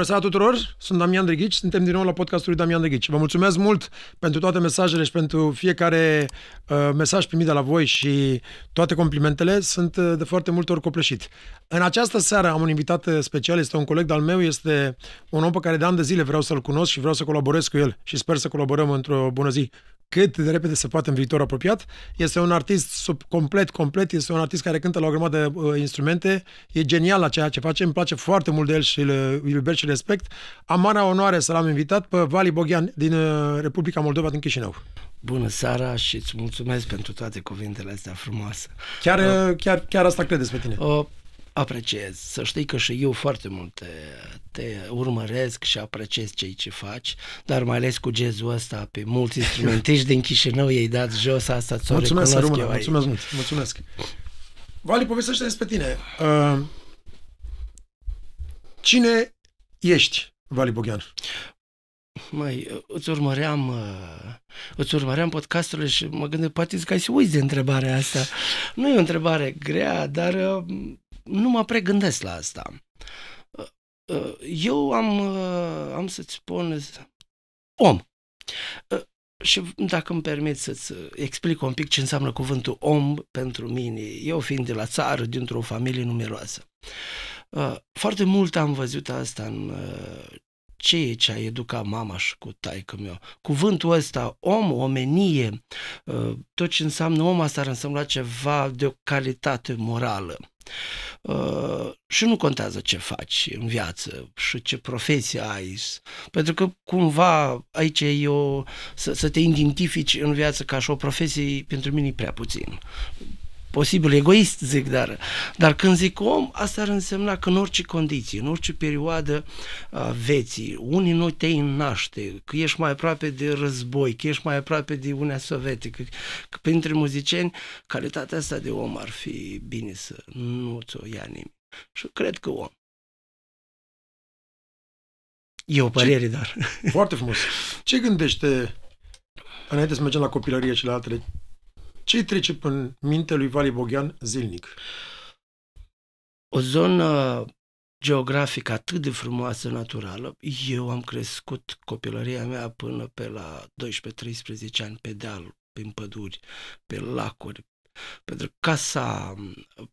Bună seara tuturor, sunt Damian Drăghici, suntem din nou la podcastul lui Damian Drăghici. Vă mulțumesc mult pentru toate mesajele și pentru fiecare uh, mesaj primit de la voi și toate complimentele. Sunt uh, de foarte multe ori copleșit. În această seară am un invitat uh, special, este un coleg al meu, este un om pe care de ani de zile vreau să-l cunosc și vreau să colaborez cu el și sper să colaborăm într-o bună zi cât de repede se poate în viitor apropiat. Este un artist sub, complet, complet, este un artist care cântă la o grămadă de uh, instrumente, e genial la ceea ce face, îmi place foarte mult de el și îl, îl iubesc și respect. Am marea onoare să l-am invitat pe Vali Boghian din uh, Republica Moldova, din Chișinău. Bună seara și îți mulțumesc pentru toate cuvintele astea frumoase. Chiar, uh, chiar, chiar asta credeți pe tine? Uh, apreciez. Să știi că și eu foarte mult te, te urmăresc și apreciez ceea ce faci, dar mai ales cu jazzul ăsta pe mulți instrumentiști din Chișinău i-ai dat jos, asta ți-o Mulțumesc, recunosc Română, eu aici. mulțumesc mult, mulțumesc. Vali, povestește despre tine. Uh, cine ești, Vali Boghian? Măi, îți urmăream, uh, îți urmăream podcasturile și mă gândesc, poate zic, ai să uiți de întrebarea asta. Nu e o întrebare grea, dar uh, nu mă pregândesc la asta. Uh, uh, Eu am, uh, am să-ți spun, om. Uh, Și dacă îmi permit să-ți explic un pic ce înseamnă cuvântul om pentru mine, eu fiind de la țară, dintr-o familie numeroasă. Uh, Foarte mult am văzut asta în uh, ceea ce a educat mama și cu taică meu. Cuvântul ăsta, om, omenie, uh, tot ce înseamnă om, asta ar însemna ceva de o calitate morală. Uh, și nu contează ce faci în viață și ce profesie ai, pentru că cumva aici e o, să, să te identifici în viață ca și o profesie pentru mine e prea puțin posibil egoist, zic, dar, dar când zic om, asta ar însemna că în orice condiție, în orice perioadă a vieții, unii nu te naște, că ești mai aproape de război, că ești mai aproape de Uniunea Sovietică, că printre muzicieni, calitatea asta de om ar fi bine să nu ți-o ia nimeni. Și cred că om. E o părere, dar... Foarte frumos. Ce gândește, înainte să mergem la copilărie și la altele, ce trece în mintea lui Vali Boghian zilnic? o zonă geografică atât de frumoasă, naturală. Eu am crescut copilăria mea până pe la 12-13 ani pe deal, prin păduri, pe lacuri. Pentru că casa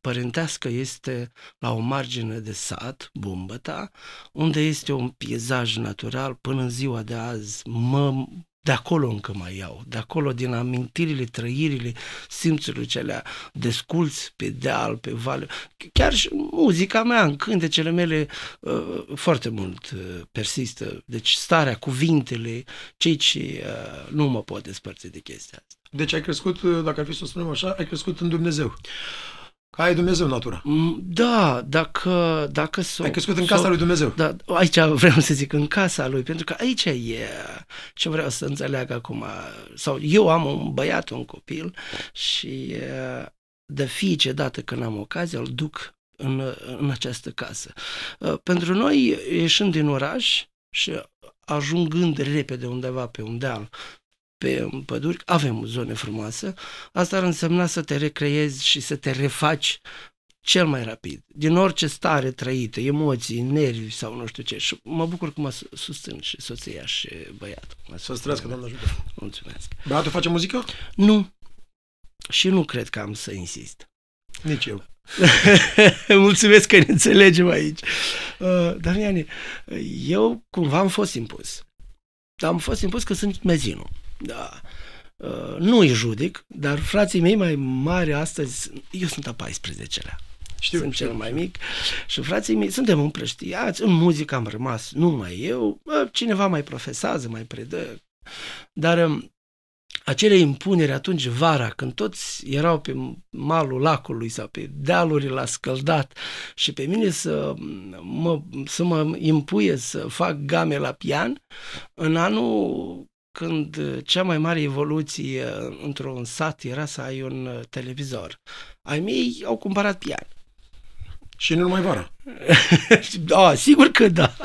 părintească este la o margine de sat, Bumbăta, unde este un peisaj natural până în ziua de azi. Mă, de acolo încă mai iau, de acolo din amintirile, trăirile, simțurile celea desculți pe deal, pe vale. Chiar și muzica mea, în cântecele mele, uh, foarte mult uh, persistă. Deci starea, cuvintele, cei ce uh, nu mă pot despărți de chestia asta. Deci ai crescut, dacă ar fi să o spunem așa, ai crescut în Dumnezeu. Ca ai Dumnezeu natura. Mm, Da, dacă, dacă s-o, Ai crescut în s-o- casa lui Dumnezeu. Da, aici vreau să zic în casa lui, pentru că aici e ce vreau să înțeleg acum. Sau eu am un băiat, un copil și e, de fiecare dată când am ocazia îl duc în, în această casă. Uh, Pentru noi, ieșind din oraș și ajungând repede undeva pe un deal, pe păduri, avem zone frumoase, asta ar însemna să te recreezi și să te refaci cel mai rapid, din orice stare trăită, emoții, nervi sau nu știu ce. Și mă bucur că mă su- susțin și soția și băiatul. Mă Să-ți trăiască, Doamne ajută. Mulțumesc. Băiatul face muzică? Nu. Și nu cred că am să insist. Nici eu. Mulțumesc că ne înțelegem aici. Uh, Damiane, eu cumva am fost impus. Dar am fost impus că sunt mezinul. Da. Uh, nu îi judic, dar frații mei mai mari astăzi, eu sunt a 14-lea. Știu, sunt știu. cel mai mic și frații mei suntem împrăștiați, în muzică am rămas numai eu, bă, cineva mai profesează, mai predă, dar um, acele impuneri atunci vara, când toți erau pe malul lacului sau pe dealuri la scăldat și pe mine să mă, să mă impuie să fac game la pian, în anul când cea mai mare evoluție într-un sat era să ai un uh, televizor. Ai mei au cumpărat pian. Și nu numai vara. da, sigur că da.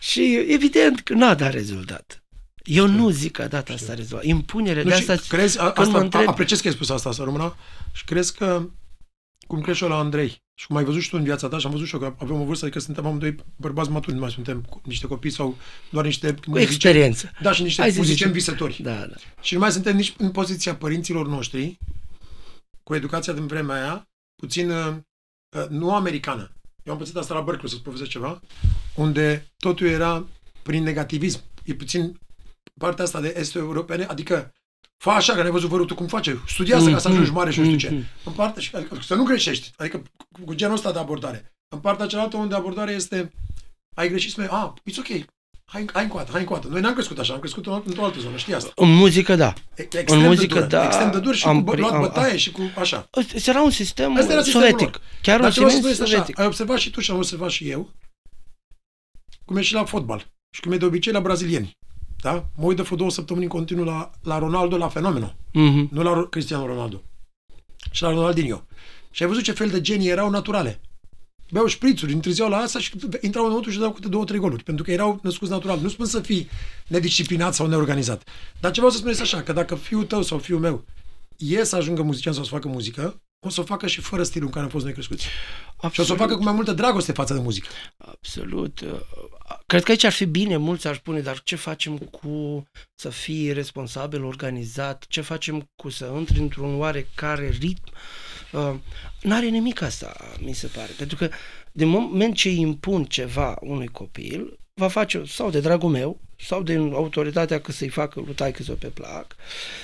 Și evident că n-a dat rezultat. Eu nu zic că a dat asta rezultat. Impunerea Nu, de și asta... crezi, a, când mă asta, întreb- apreciez că ai spus asta, asta română, și crezi că cum crește la Andrei și cum ai văzut și tu în viața ta și am văzut și eu că avem o vârstă, adică suntem amândoi bărbați maturi, nu mai suntem niște copii sau doar niște... Cu experiență. Da, și niște muzicieni visători. Da, da. Și nu mai suntem nici în poziția părinților noștri, cu educația din vremea aia, puțin uh, uh nu americană. Eu am pățit asta la Berkeley, să-ți povestesc ceva, unde totul era prin negativism. E puțin partea asta de est europene, adică Fă așa, că n-ai văzut vărul tu cum face. Studiază mm, ca să ajungi mare și nu știu ce. Mm, în partea, adică, să nu greșești. Adică cu genul ăsta de abordare. În partea cealaltă unde abordarea este ai greșit, spune, ah, it's ok, hai, hai încoată, hai încoată. Noi n-am crescut așa, am crescut într-o altă zonă, știi asta? În muzică, da. Extrem în muzică, de dură, da. Extrem de dur și am, cu luat am, bătaie am, și cu așa. Ăsta era un sistem era sovietic. Chiar Dar un sistem sovietic. Așa, ai observat și tu și am observat și eu cum e și la fotbal și cum e de obicei la brazilieni. Da? Mă uit de două săptămâni în continuu la, la Ronaldo, la Fenomeno. Mm-hmm. Nu la Cristiano Ronaldo. Și la Ronaldinho. Și ai văzut ce fel de genii erau naturale. Beau șprițuri, întârziau la asta și intrau înăuntru și dau câte două, trei goluri. Pentru că erau născuți natural. Nu spun să fii nedisciplinat sau neorganizat. Dar ce vreau să spun este așa, că dacă fiul tău sau fiul meu e să ajungă muzician sau să facă muzică, o să o facă și fără stilul în care am fost noi crescuți. Absolut. Și o să o facă cu mai multă dragoste față de muzică. Absolut. Cred că aici ar fi bine, mulți ar spune, dar ce facem cu să fii responsabil, organizat, ce facem cu să intri într-un oarecare ritm? Uh, n-are nimic asta, mi se pare. Pentru că din moment ce impun ceva unui copil, va face sau de dragul meu, sau de autoritatea că să-i facă lui taică sau pe plac,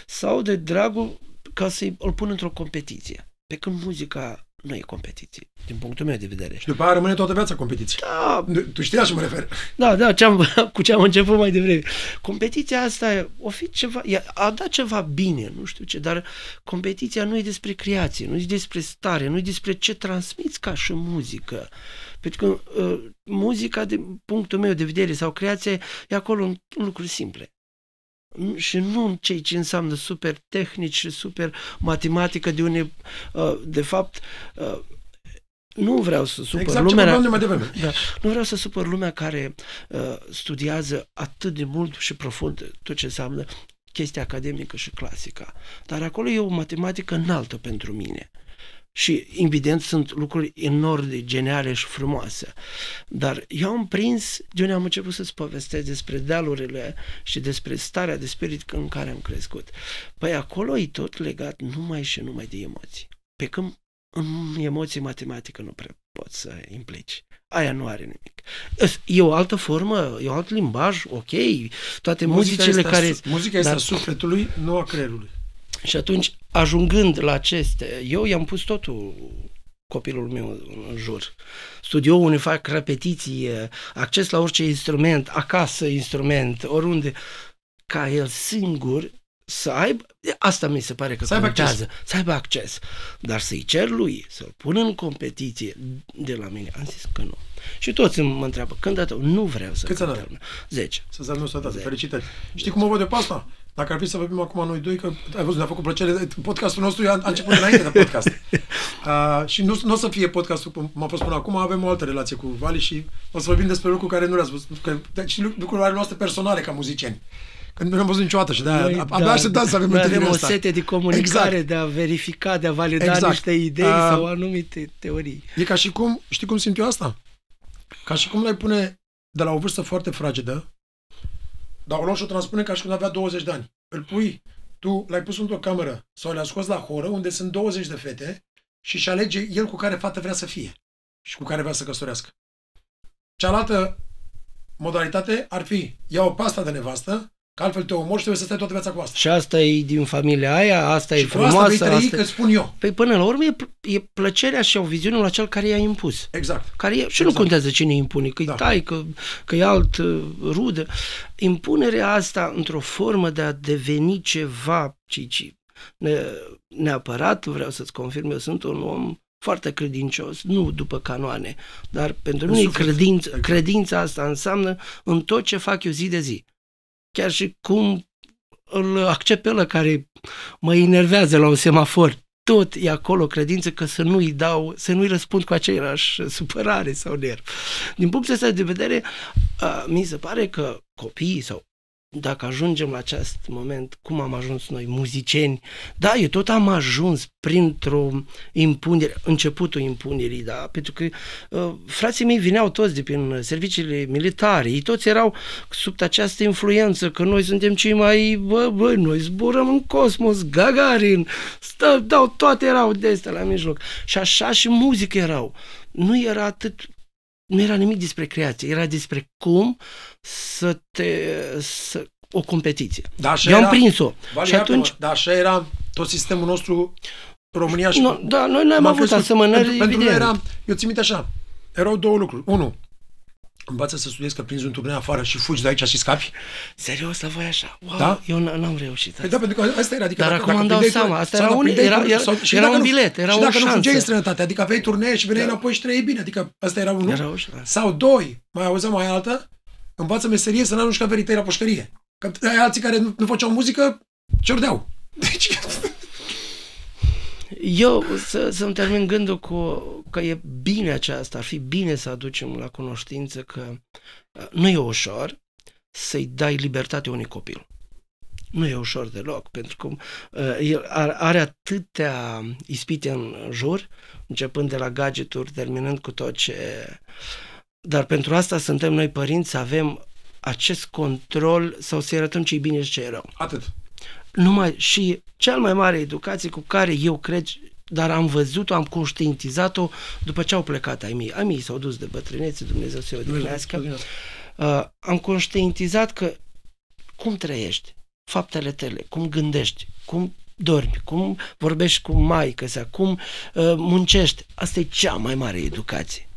sau de dragul ca să-i îl pun într-o competiție. Pe când muzica nu e competiție, din punctul meu de vedere. Și după aia rămâne toată viața competiție. Da. Tu știi la ce mă refer. Da, da, ce am, cu ce am început mai devreme. Competiția asta o fi ceva, a dat ceva bine, nu știu ce, dar competiția nu e despre creație, nu e despre stare, nu e despre ce transmiți ca și muzică. Pentru că uh, muzica, din punctul meu de vedere, sau creația, e acolo în, în lucruri simple și nu în cei ce înseamnă super tehnici și super matematică, de unde, uh, de fapt, uh, nu vreau să supăr exact lumea. mai devreme. Da, nu vreau să supăr lumea care uh, studiază atât de mult și profund tot ce înseamnă chestia academică și clasică. Dar acolo e o matematică înaltă pentru mine. Și, evident, sunt lucruri enorm de geniale și frumoase. Dar eu am prins de unde am început să-ți povestesc despre dealurile și despre starea de spirit în care am crescut. Păi acolo e tot legat numai și numai de emoții. Pe când în emoții matematică nu prea poți să implici. Aia nu are nimic. E o altă formă, e un alt limbaj, ok, toate muzica muzicile care... Muzica este dar... a sufletului, nu a creierului. Și atunci, ajungând la aceste, eu i-am pus totul copilul meu în jur. Studio unde fac repetiții, acces la orice instrument, acasă instrument, oriunde, ca el singur să aibă, asta mi se pare că să contează, aibă să aibă acces, dar să-i cer lui, să-l pun în competiție de la mine. Am zis că nu. Și toți mă întreabă, când dată? Nu vreau să Câți ani 10. Să-ți nu sănătate, felicitări. Știi cum o văd de pe asta? Dacă ar fi să vorbim acum noi doi, că ai văzut, ne-a făcut plăcere, podcastul nostru a, a început înainte de podcast. Uh, și nu, nu o să fie podcastul cum m-a fost până acum, avem o altă relație cu Vali și o să vorbim despre lucruri care nu le-ați văzut, că, deci lucruri noastre personale ca muzicieni. Că nu am văzut niciodată și de-aia abia da, așteptam să avem noi avem o sete de comunicare, exact. de a verifica, de a valida exact. niște idei uh, sau anumite teorii. E ca și cum, știi cum simt eu asta? Ca și cum l-ai pune de la o vârstă foarte fragedă, dar o luăm și o transpune ca și când avea 20 de ani. Îl pui, tu l-ai pus într-o cameră sau le-ai scos la horă unde sunt 20 de fete și își alege el cu care fată vrea să fie și cu care vrea să căsătorească. Cealaltă modalitate ar fi, ia o pasta de nevastă, Că altfel te omori și trebuie să stai toată viața cu asta. Și asta e din familia aia, asta și e frumoasă. Și asta vei trăi, că spun eu. Păi până la urmă e, e plăcerea și o viziune la cel care i-a impus. Exact. Care e, și exact. nu contează cine impune, că e da. tai, că, că e alt uh, rudă. Impunerea asta într-o formă de a deveni ceva, ci, ci ne, neapărat, vreau să-ți confirm, eu sunt un om foarte credincios, nu după canoane, dar pentru mine credință, exact. credința asta înseamnă în tot ce fac eu zi de zi chiar și cum îl accept pe ăla care mă enervează la un semafor. Tot e acolo credință că să nu-i dau, să nu-i răspund cu aceeași supărare sau nerv. Din punctul ăsta de vedere, mi se pare că copiii sau dacă ajungem la acest moment, cum am ajuns noi, muzicieni, da, eu tot am ajuns printr-o impunere, începutul impunerii, da, pentru că uh, frații mei vineau toți de prin serviciile militare, ei toți erau sub această influență că noi suntem cei mai, bă, bă, noi zburăm în cosmos, Gagarin, stă, dau, toate erau de astea la mijloc. Și așa și muzică erau. Nu era atât nu era nimic despre creație, era despre cum să te... Să, o competiție. Da, așa Eu am era- prins-o. Vale, și atunci... Da, așa era tot sistemul nostru România și... Nu, da, noi n-am M-am avut crescut. asemănări, pentru, pentru noi evident. era, eu țin minte așa, erau două lucruri. Unu, învață să studiezi că prinzi un turneu afară și fugi de aici și scapi. Serios, la voi așa? Wow, Da? eu n- n-am reușit Păi asta. da, pentru că asta era. Adică Dar dacă, acum dacă îmi dau prindeai seama, tur- asta sau era dacă un- prindeai era- tur- era- sau- și era dacă un nu- bilet, era și o dacă nu fugeai în șansă. străinătate, adică aveai turnee și veneai Da. înapoi și trăiei bine. Adică asta era unul. Era o șansă. Sau doi, mai auzeam mai altă, învață meserie să n-arunci caverii tăi la pușcărie. Că ai alții care nu, nu făceau muzică, ciordeau. Deci, Eu să, să-mi termin gândul cu că e bine aceasta, ar fi bine să aducem la cunoștință că uh, nu e ușor să-i dai libertate unui copil. Nu e ușor deloc, pentru că uh, el are, are atâtea ispite în jur, începând de la gadgeturi, terminând cu tot ce... Dar pentru asta suntem noi părinți să avem acest control sau să-i arătăm ce e bine și ce e rău atât. Numai și cea mai mare educație cu care eu cred, dar am văzut-o, am conștientizat-o după ce au plecat ai mei. Ai mei s-au dus de bătrânețe, Dumnezeu să-i odihnească. Uh, am conștientizat că cum trăiești, faptele tale, cum gândești, cum dormi, cum vorbești cu maică sa, cum uh, muncești. Asta e cea mai mare educație.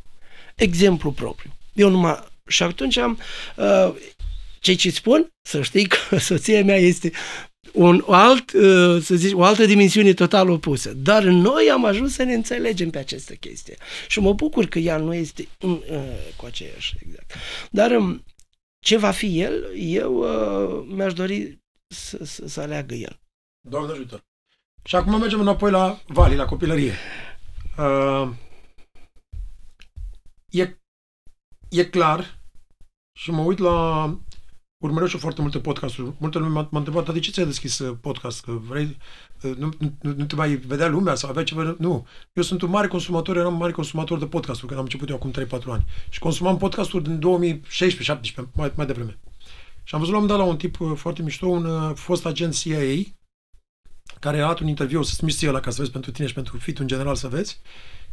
Exemplu propriu. Eu numai... Și atunci am... Uh, ce ce spun, să știi că soția mea este un alt, uh, să zic, o altă dimensiune total opusă. Dar noi am ajuns să ne înțelegem pe această chestie. Și mă bucur că ea nu este în, uh, cu aceeași, exact. Dar um, ce va fi el, eu uh, mi-aș dori să, să, să aleagă el. Doamne ajută. Și acum mergem înapoi la Vali, la copilărie. Uh, e, e clar și mă uit la urmăresc și eu foarte multe podcasturi. Multă lume m-a, m-a întrebat, dar de ce ți-ai deschis uh, podcast? Că vrei, uh, nu, nu, nu te mai vedea lumea sau avea ceva? Nu. Eu sunt un mare consumator, eram un mare consumator de podcasturi când am început eu acum 3-4 ani. Și consumam podcasturi din 2016-17, mai, mai devreme. Și am văzut la un dat la un tip uh, foarte mișto, un uh, fost agent CIA, care a dat un interviu, o să-ți miști ție ăla ca să vezi pentru tine și pentru fit în general să vezi.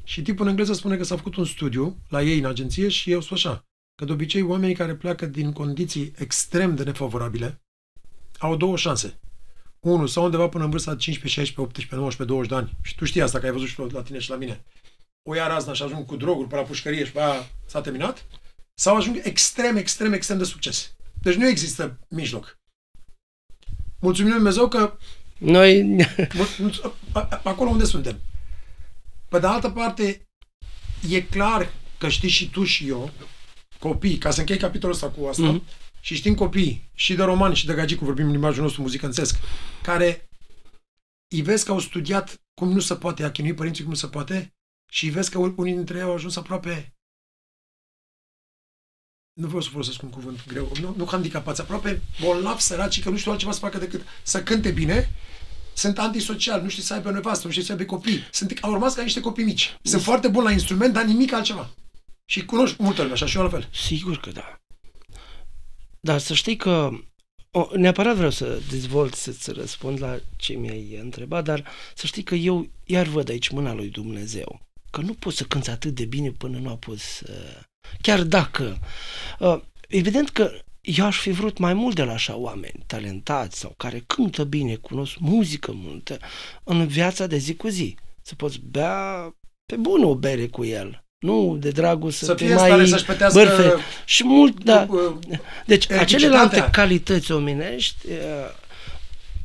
Și tipul în engleză spune că s-a făcut un studiu la ei în agenție și eu spun așa, că de obicei oamenii care pleacă din condiții extrem de nefavorabile au două șanse. Unu, sau undeva până în vârsta de 15, 16, 18, 19, 20 de ani. Și tu știi asta, că ai văzut și tu la tine și la mine. O ia razna și ajung cu droguri pe la pușcărie și pe aia s-a terminat. Sau ajung extrem, extrem, extrem de succes. Deci nu există mijloc. Mulțumim lui Dumnezeu că Noi, Mul- mul- a- a- acolo unde suntem. Pe de altă parte, e clar că știi și tu și eu, copii, ca să închei capitolul ăsta cu asta, Mhm. și știm copii, și de romani, și de gagicu, vorbim în limbajul nostru muzicănțesc, care îi vezi că au studiat cum nu se poate, a chinui părinții cum nu se poate, și îi vezi că unii dintre ei au ajuns aproape nu vreau să folosesc un cuvânt greu, nu, nu handicapați, aproape bolnavi, săraci, că nu știu altceva să facă decât să cânte bine, sunt antisocial, nu știu să aibă nevastă, nu știu să aibă copii. Sunt, au rămas ca niște copii mici. Sunt foarte buni la instrument, dar nimic altceva. Și cunoști multă lume așa și eu la fel. Sigur că da. Dar să știi că o, neapărat vreau să dezvolt, să-ți răspund la ce mi-ai întrebat, dar să știi că eu iar văd aici mâna lui Dumnezeu. Că nu poți să cânți atât de bine până nu a pus... Uh, chiar dacă... Uh, evident că eu aș fi vrut mai mult de la așa oameni talentați sau care cântă bine, cunosc muzică multă în viața de zi cu zi. Să poți bea pe bună o bere cu el. Nu de dragul să, Să te fie în mai stare să-și plătească bârfe. Și mult, da. uh, Deci electricitatea. acelelalte calități omenești uh,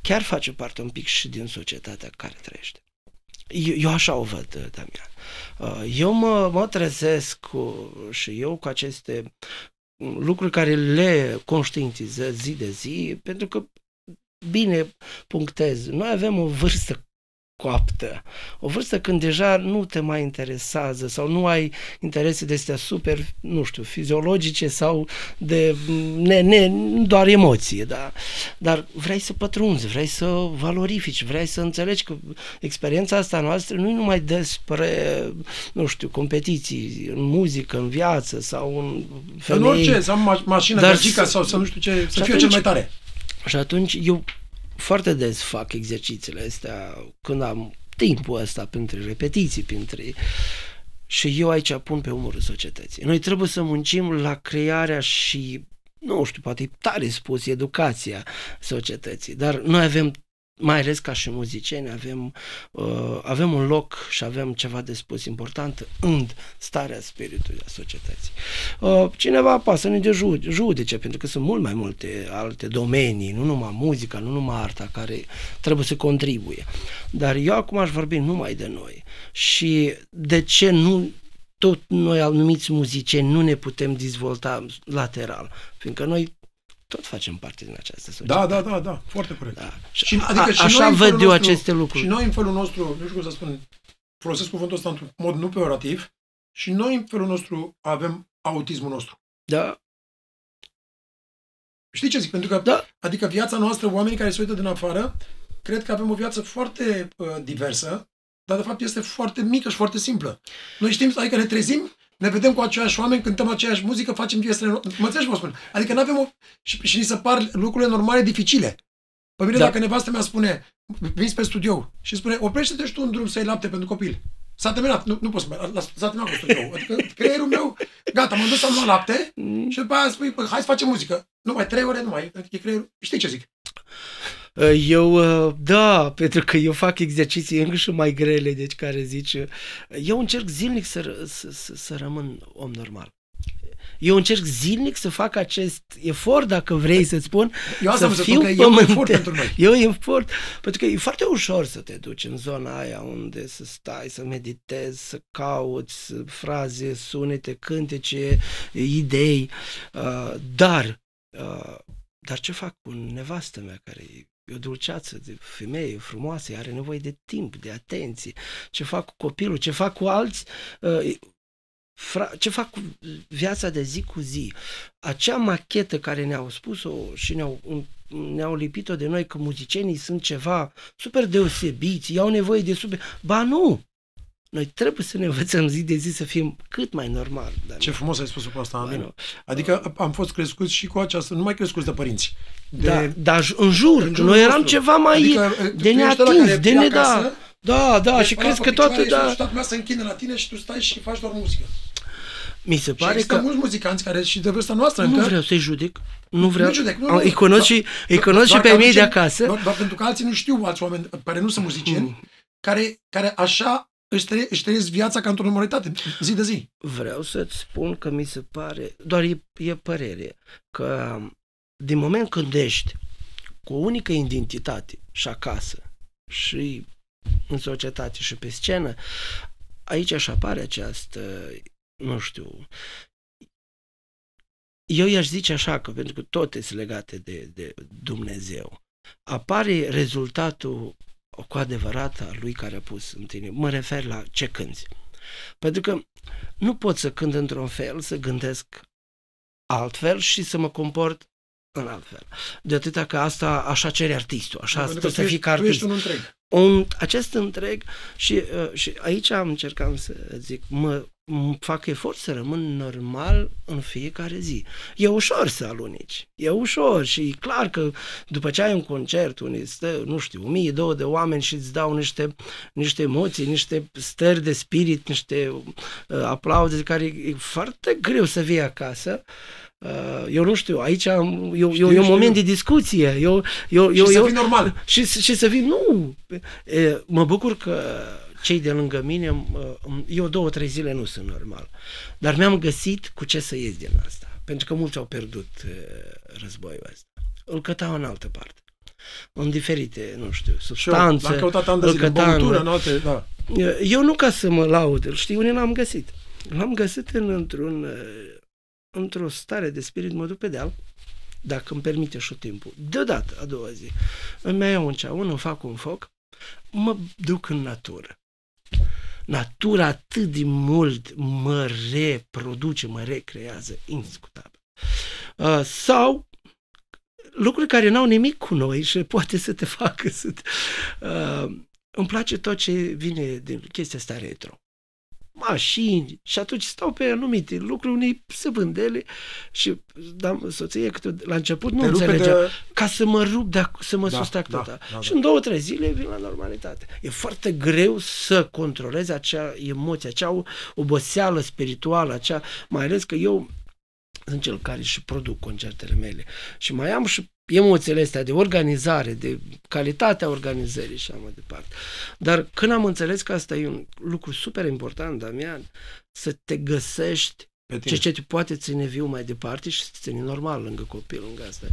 chiar face parte un pic și din societatea care trăiește. Eu, eu așa o văd, uh, Damian. Uh, Eu mă, mă trezesc cu, și eu cu aceste lucruri care le conștientizez zi de zi, pentru că, bine punctez, noi avem o vârstă coaptă. O vârstă când deja nu te mai interesează sau nu ai interese de astea super, nu știu, fiziologice sau de ne, ne, doar emoție, da? dar vrei să pătrunzi, vrei să valorifici, vrei să înțelegi că experiența asta noastră nu e numai despre, nu știu, competiții în muzică, în viață sau în femei. În orice, să am ma- mașină, dar gagica, sau să nu știu ce, să fie cel mai tare. Și atunci eu foarte des fac exercițiile astea când am timpul ăsta pentru repetiții, pentru... Și eu aici pun pe umărul societății. Noi trebuie să muncim la crearea și, nu știu, poate tare spus, educația societății, dar noi avem mai ales ca și muzicieni, avem, uh, avem un loc și avem ceva de spus important în starea spiritului a societății. Uh, cineva poate să ne de judece, pentru că sunt mult mai multe alte domenii, nu numai muzica, nu numai arta, care trebuie să contribuie. Dar eu acum aș vorbi numai de noi. Și de ce nu tot noi, anumiți muzicieni, nu ne putem dezvolta lateral? Fiindcă noi tot facem parte din această societate. Da, da, da, da, foarte corect. Da. Și, adică a, și așa văd eu nostru, aceste lucruri. Și noi în felul nostru, nu știu cum să spun, folosesc cuvântul ăsta într-un mod nu peorativ, și noi în felul nostru avem autismul nostru. Da. Știi ce zic? Pentru că, da. adică viața noastră, oamenii care se uită din afară, cred că avem o viață foarte uh, diversă, dar de fapt este foarte mică și foarte simplă. Noi știm, adică ne trezim ne vedem cu aceiași oameni, cântăm aceeași muzică, facem viesele... Mă înțelegi, mă spun? Adică nu avem o... Și, și ni se par lucrurile normale dificile. Pe mine, da. dacă nevastă mea spune, vin pe studio și spune, oprește-te și tu un drum să iei lapte pentru copil. S-a terminat, nu, nu pot să mai, s-a terminat cu studio. Adică creierul meu, gata, m-am dus să luat lapte mm. și după aia spui, hai să facem muzică. Nu mai trei ore, nu mai, e creierul. Știi ce zic? Uh, eu, uh, da, pentru că eu fac exerciții încă și mai grele, deci care zice, eu încerc zilnic să, să, să, să rămân om normal. Eu încerc zilnic să fac acest efort, dacă vrei să spun, eu să fiu că e un efort pentru noi. E un efort, pentru că e foarte ușor să te duci în zona aia unde să stai, să meditezi, să cauți fraze, sunete, cântece, idei, uh, dar, dar ce fac cu nevastă mea care e E o dulceață de femeie frumoasă, are nevoie de timp, de atenție. Ce fac cu copilul, ce fac cu alți, uh, fra, ce fac cu viața de zi cu zi. Acea machetă care ne-au spus-o și ne-au, ne-au lipit-o de noi că muzicienii sunt ceva super deosebiți, au nevoie de super... Ba nu! Noi trebuie să ne învățăm zi de zi să fim cât mai normal. Dar Ce frumos ai spus cu asta, Amin. Adică am fost crescuți și cu aceasta, nu mai crescuți de părinți. De, da, dar în jur, în noi eram nostru. ceva mai adică, de neatins, de ne da. Da, da, și crezi că toate, da. Și toată lumea se închide la tine și tu stai și faci doar muzică. Mi se pare că... mulți muzicanți care și de vârsta noastră Nu încă... vreau să-i judec. Nu vreau. Nu judec, nu, nu, îi cunosc și, îi cunosc și pe mei de acasă. Doar, doar, pentru că alții nu știu alți oameni care nu sunt muzicieni, mm. care, care așa își, trăie, își trăiesc viața ca într-o normalitate, zi de zi. Vreau să-ți spun că mi se pare, doar e, e părere, că din moment când ești cu o unică identitate și acasă și în societate și pe scenă, aici așa apare această, nu știu, eu i-aș zice așa, că pentru că toate sunt legate de, de Dumnezeu, apare rezultatul cu adevărat a lui care a pus în tine. Mă refer la ce cânti. Pentru că nu pot să cânt într-un fel, să gândesc altfel și să mă comport în alt fel. De atâta că asta așa cere artistul, așa da, trebuie să fii ca artist. Tu ești un întreg. Un, acest întreg și, uh, și aici am încercat să zic, mă fac efort să rămân normal în fiecare zi. E ușor să alunici, e ușor și e clar că după ce ai un concert unde stă, nu știu, o mie, două de oameni și îți dau niște, niște emoții, niște stări de spirit, niște uh, aplauze care e foarte greu să vii acasă, Uh, eu nu știu, aici eu, eu, știu, e un moment de discuție. Eu, eu, și eu, să eu, fii normal. Și, și să vii, nu. Mă bucur că cei de lângă mine, eu două, trei zile nu sunt normal. Dar mi-am găsit cu ce să ies din asta. Pentru că mulți au pierdut războiul ăsta. Îl cătau în altă parte. În diferite, nu știu, substanțe. L-am căutat ani de zile, băutură, în alte, da. Eu nu ca să mă laud, îl știu unde l-am găsit. L-am găsit în, într-un, într-o stare de spirit, mă duc pe deal, dacă îmi permite și timpul. Deodată, a doua zi, îmi iau un ceaun, îmi fac un foc, mă duc în natură. Natura atât de mult mă reproduce, mă recrează, indiscutabil. Uh, sau lucruri care n-au nimic cu noi și poate să te facă să... Te, uh, îmi place tot ce vine din chestia asta retro mașini și atunci stau pe anumite lucruri, unei se vândele și da, soția că la început nu înțelegea, de... ca să mă rup, de să mă da, sustrac da, tot. Da, da, și da. în două, trei zile vin la normalitate. E foarte greu să controlezi acea emoție, acea oboseală spirituală, acea, mai ales că eu sunt cel care și produc concertele mele și mai am și emoțiile astea de organizare, de calitatea organizării și așa mai departe. Dar când am înțeles că asta e un lucru super important, Damian, să te găsești ce ce te poate ține viu mai departe și să te ține normal lângă copil, lângă asta,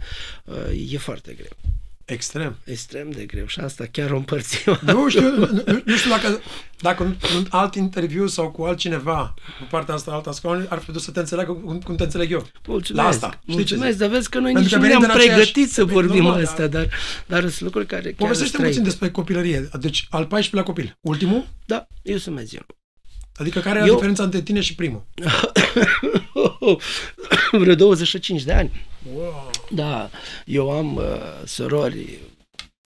uh, e foarte greu. Extrem. Extrem de greu și asta chiar o împărțim. Nu știu, nu, nu știu dacă, dacă în alt interviu sau cu altcineva, cu partea asta, alta scaunului, ar fi dus să te înțeleagă cum, cum te înțeleg eu. Mulțumesc. La asta. Mulțumesc, dar vezi că noi nici nu ne-am pregătit aceeași... să vorbim normal, astea, dar, dar sunt lucruri care chiar Povestește puțin despre copilărie. Deci, al 14-lea copil. Ultimul? Da, eu sunt mezion. Adică care e eu... diferența între tine și primul? Vreo 25 de ani. Wow. Da, eu am uh, surori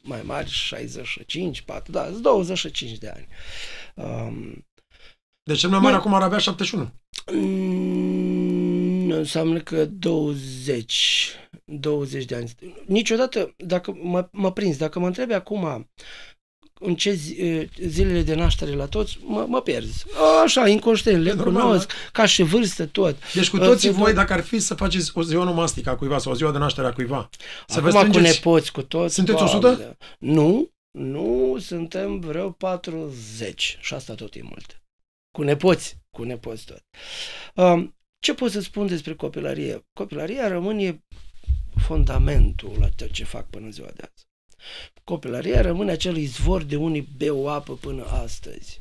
mai mari, 65, 4, da, 25 de ani. Um, deci cel mai mare acum ar avea 71. Mm, înseamnă că 20, 20 de ani. Niciodată, dacă mă, mă prins, dacă mă întrebi acum în ce zi, zilele de naștere la toți, mă, mă pierzi. Așa, inconștient, le normal, cunosc, da? ca și vârstă, tot. Deci cu toții voi, dacă ar fi să faceți o ziua nomastică a cuiva sau o ziua de naștere a cuiva, să Acum vă strângeți... cu nepoți, cu toți. Sunteți 100? Nu, nu, suntem vreo 40 și asta tot e mult. Cu nepoți, cu nepoți tot. Um, ce pot să spun despre copilărie? Copilăria rămâne fundamentul la ce fac până ziua de azi. Copilăria rămâne acel izvor de unii beau apă până astăzi.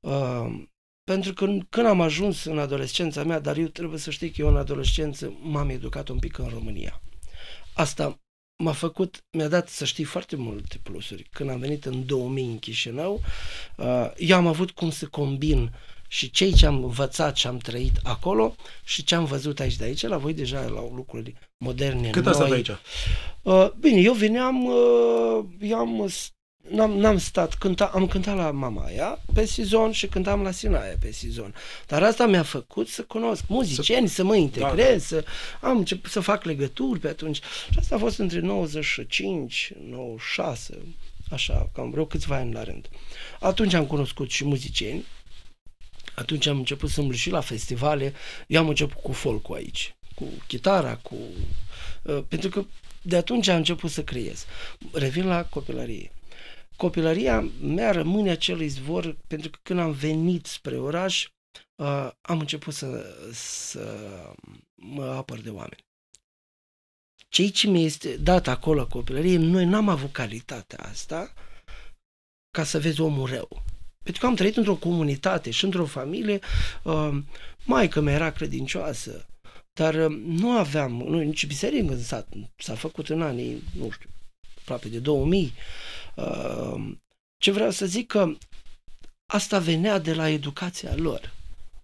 Uh, pentru că când am ajuns în adolescența mea, dar eu trebuie să știi că eu în adolescență m-am educat un pic în România. Asta m-a făcut, mi-a dat să știi foarte multe plusuri. Când am venit în 2000 în Chișinău, uh, eu am avut cum să combin și cei ce am învățat și am trăit acolo și ce am văzut aici de aici, la voi deja la lucruri moderne, Cât noi. aici? Uh, bine, eu veneam, uh, eu am, n-am, n-am stat, cânta, am cântat la Mamaia pe sezon și cântam la Sinaia pe sezon. Dar asta mi-a făcut să cunosc muzicieni, să, să mă integrez, da, da. să am început să fac legături pe atunci. Și asta a fost între 95, 96, așa, cam vreo câțiva ani la rând. Atunci am cunoscut și muzicieni, atunci am început să și la festivale, eu am început cu folk aici, cu chitara, cu... Uh, pentru că de atunci am început să creez. Revin la copilărie. Copilăria mea rămâne acel izvor pentru că când am venit spre oraș, uh, am început să, să mă apăr de oameni. Cei ce mi este dat acolo copilărie, noi n-am avut calitatea asta ca să vezi omul rău. Pentru că am trăit într-o comunitate și într-o familie, uh, maica mea era credincioasă, dar uh, nu aveam, nu, nici biserică în sat, s-a făcut în anii, nu știu, aproape de 2000. Uh, ce vreau să zic că asta venea de la educația lor.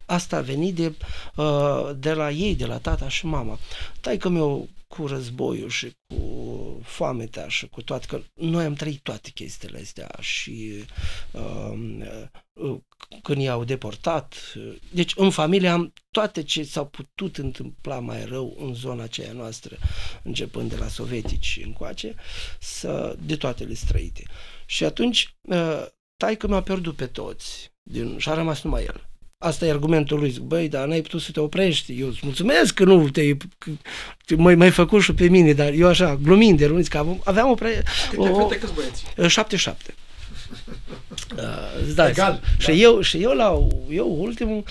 Asta a venit de, uh, de la ei, de la tata și mama. Tai că mi-o cu războiul și cu foametea și cu toate, că noi am trăit toate chestiile astea și um, uh, când i-au deportat. Deci în familie am toate ce s-au putut întâmpla mai rău în zona aceea noastră, începând de la sovietici încoace, să, de toate le străite. Și atunci, uh, taică mi-a pierdut pe toți din, și a rămas numai el. Asta e argumentul lui. Zic, băi, dar n-ai putut să te oprești. Eu îți mulțumesc că nu te mai, mai făcut și pe mine, dar eu așa, glumind de runiți, că aveam o... Pre... Câte o, fete, câți băieți? Șapte, șapte. Uh, da, Egal. Și, da. eu, și eu, la, eu ultimul,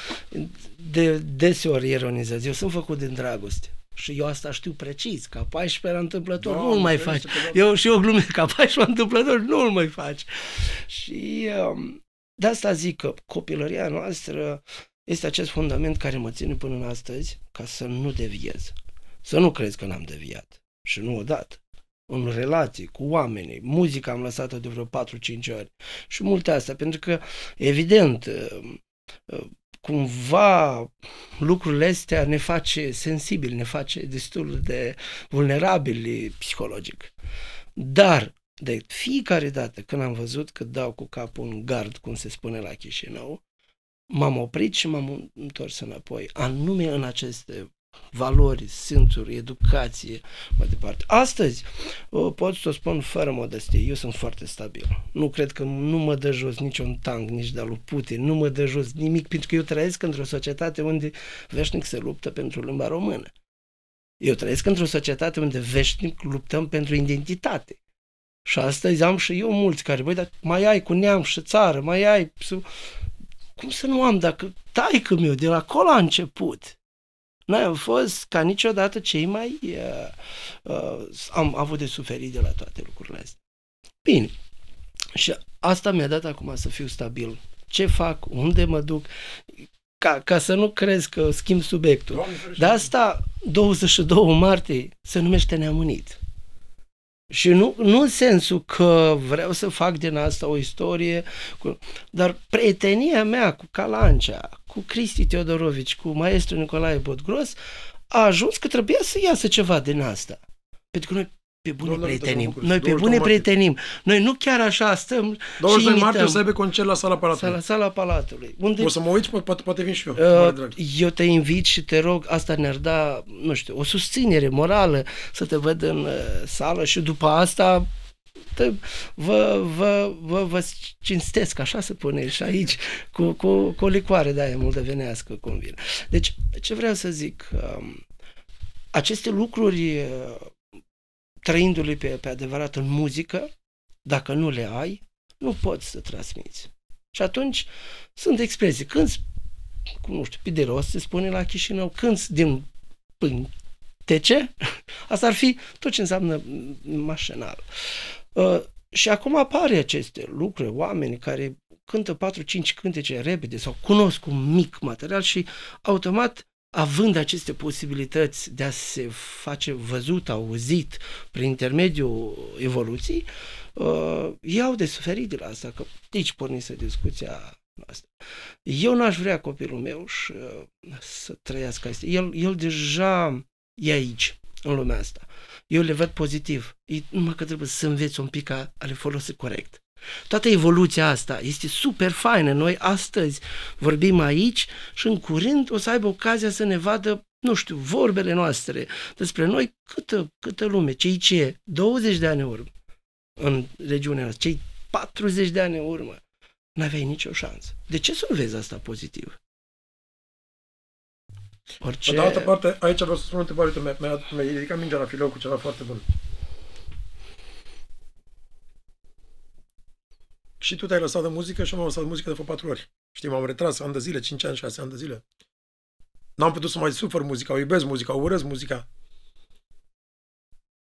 de deseori ironizez, eu sunt făcut din dragoste. Și eu asta știu precis, ca 14 la întâmplător da, nu-l mai faci. Eu și eu glumesc, ca 14 la întâmplător nu-l mai faci. Și um, de asta zic că copilăria noastră este acest fundament care mă ține până în astăzi ca să nu deviez. Să nu crezi că n-am deviat. Și nu odată. în relații cu oamenii. Muzica am lăsat-o de vreo 4-5 ori și multe astea, pentru că, evident, uh, uh, cumva lucrurile astea ne face sensibili, ne face destul de vulnerabili psihologic. Dar de fiecare dată când am văzut că dau cu capul în gard, cum se spune la Chișinău, m-am oprit și m-am întors înapoi, anume în aceste valori, simțuri, educație, mai departe. Astăzi, pot să o spun fără modestie, eu sunt foarte stabil. Nu cred că nu mă dă jos niciun tank, nici de lui Putin, nu mă dă jos nimic, pentru că eu trăiesc într-o societate unde veșnic se luptă pentru limba română. Eu trăiesc într-o societate unde veșnic luptăm pentru identitate. Și astăzi am și eu mulți care, băi, dar mai ai cu neam și țară, mai ai... Cum să nu am, dacă taică meu de la acolo a început. Noi am fost ca niciodată cei mai... Uh, uh, am avut de suferit de la toate lucrurile astea. Bine. Și asta mi-a dat acum să fiu stabil. Ce fac? Unde mă duc? Ca, ca să nu crezi că schimb subiectul. De asta 22 martie se numește neamunit. Și nu, nu în sensul că vreau să fac din asta o istorie, cu, dar prietenia mea cu Calancea, cu Cristi Teodorovici, cu maestru Nicolae Botgros, a ajuns că trebuia să iasă ceva din asta. Pentru că noi pe bune Doamne, prietenim. Noi pe bune prietenim. Noi nu chiar așa stăm 20 și martie o să aibă concert la sala Palatului. La sala Palatului. Unde... O să mă uiți, poate, poate vin și eu. Uh, eu te invit și te rog, asta ne-ar da, nu știu, o susținere morală să te văd în uh, sală și după asta te, vă, vă, vă, vă cinstesc, așa se pune și aici, cu, cu, cu o licoare de aia moldovenească, cum vine. Deci, ce vreau să zic, um, aceste lucruri uh, trăindu-le pe, pe adevărat în muzică, dacă nu le ai, nu poți să transmiți. Și atunci sunt expresii. Când, cum nu știu, pe de rost se spune la Chișinău, când din pântece, asta ar fi tot ce înseamnă mașinal. Uh, și acum apare aceste lucruri, oameni care cântă 4-5 cântece repede sau cunosc un mic material și automat având aceste posibilități de a se face văzut, auzit prin intermediul evoluției, uh, iau de suferit de la asta, că aici pornise discuția noastră. Eu n-aș vrea copilul meu și, uh, să trăiască asta. El, el deja e aici, în lumea asta. Eu le văd pozitiv. E numai că trebuie să înveți un pic a, a le folosi corect. Toată evoluția asta este super faină. Noi astăzi vorbim aici și în curând o să aibă ocazia să ne vadă, nu știu, vorbele noastre despre noi câtă, câtă lume, cei ce 20 de ani în urmă în regiunea noastră, cei 40 de ani în urmă, n-aveai nicio șansă. De ce să nu vezi asta pozitiv? Orice... Pe de altă parte, aici vreau să spun o întrebare, mi-a, mi-a, mi-a ridicat mingea la filou cu ceva foarte bun. Și tu te-ai lăsat de muzică și eu m-am lăsat de muzică de vreo patru ori. Știi, m-am retras ani de zile, 5 ani, 6 ani de zile. N-am putut să mai sufăr muzica, o iubesc muzica, o urăsc muzica.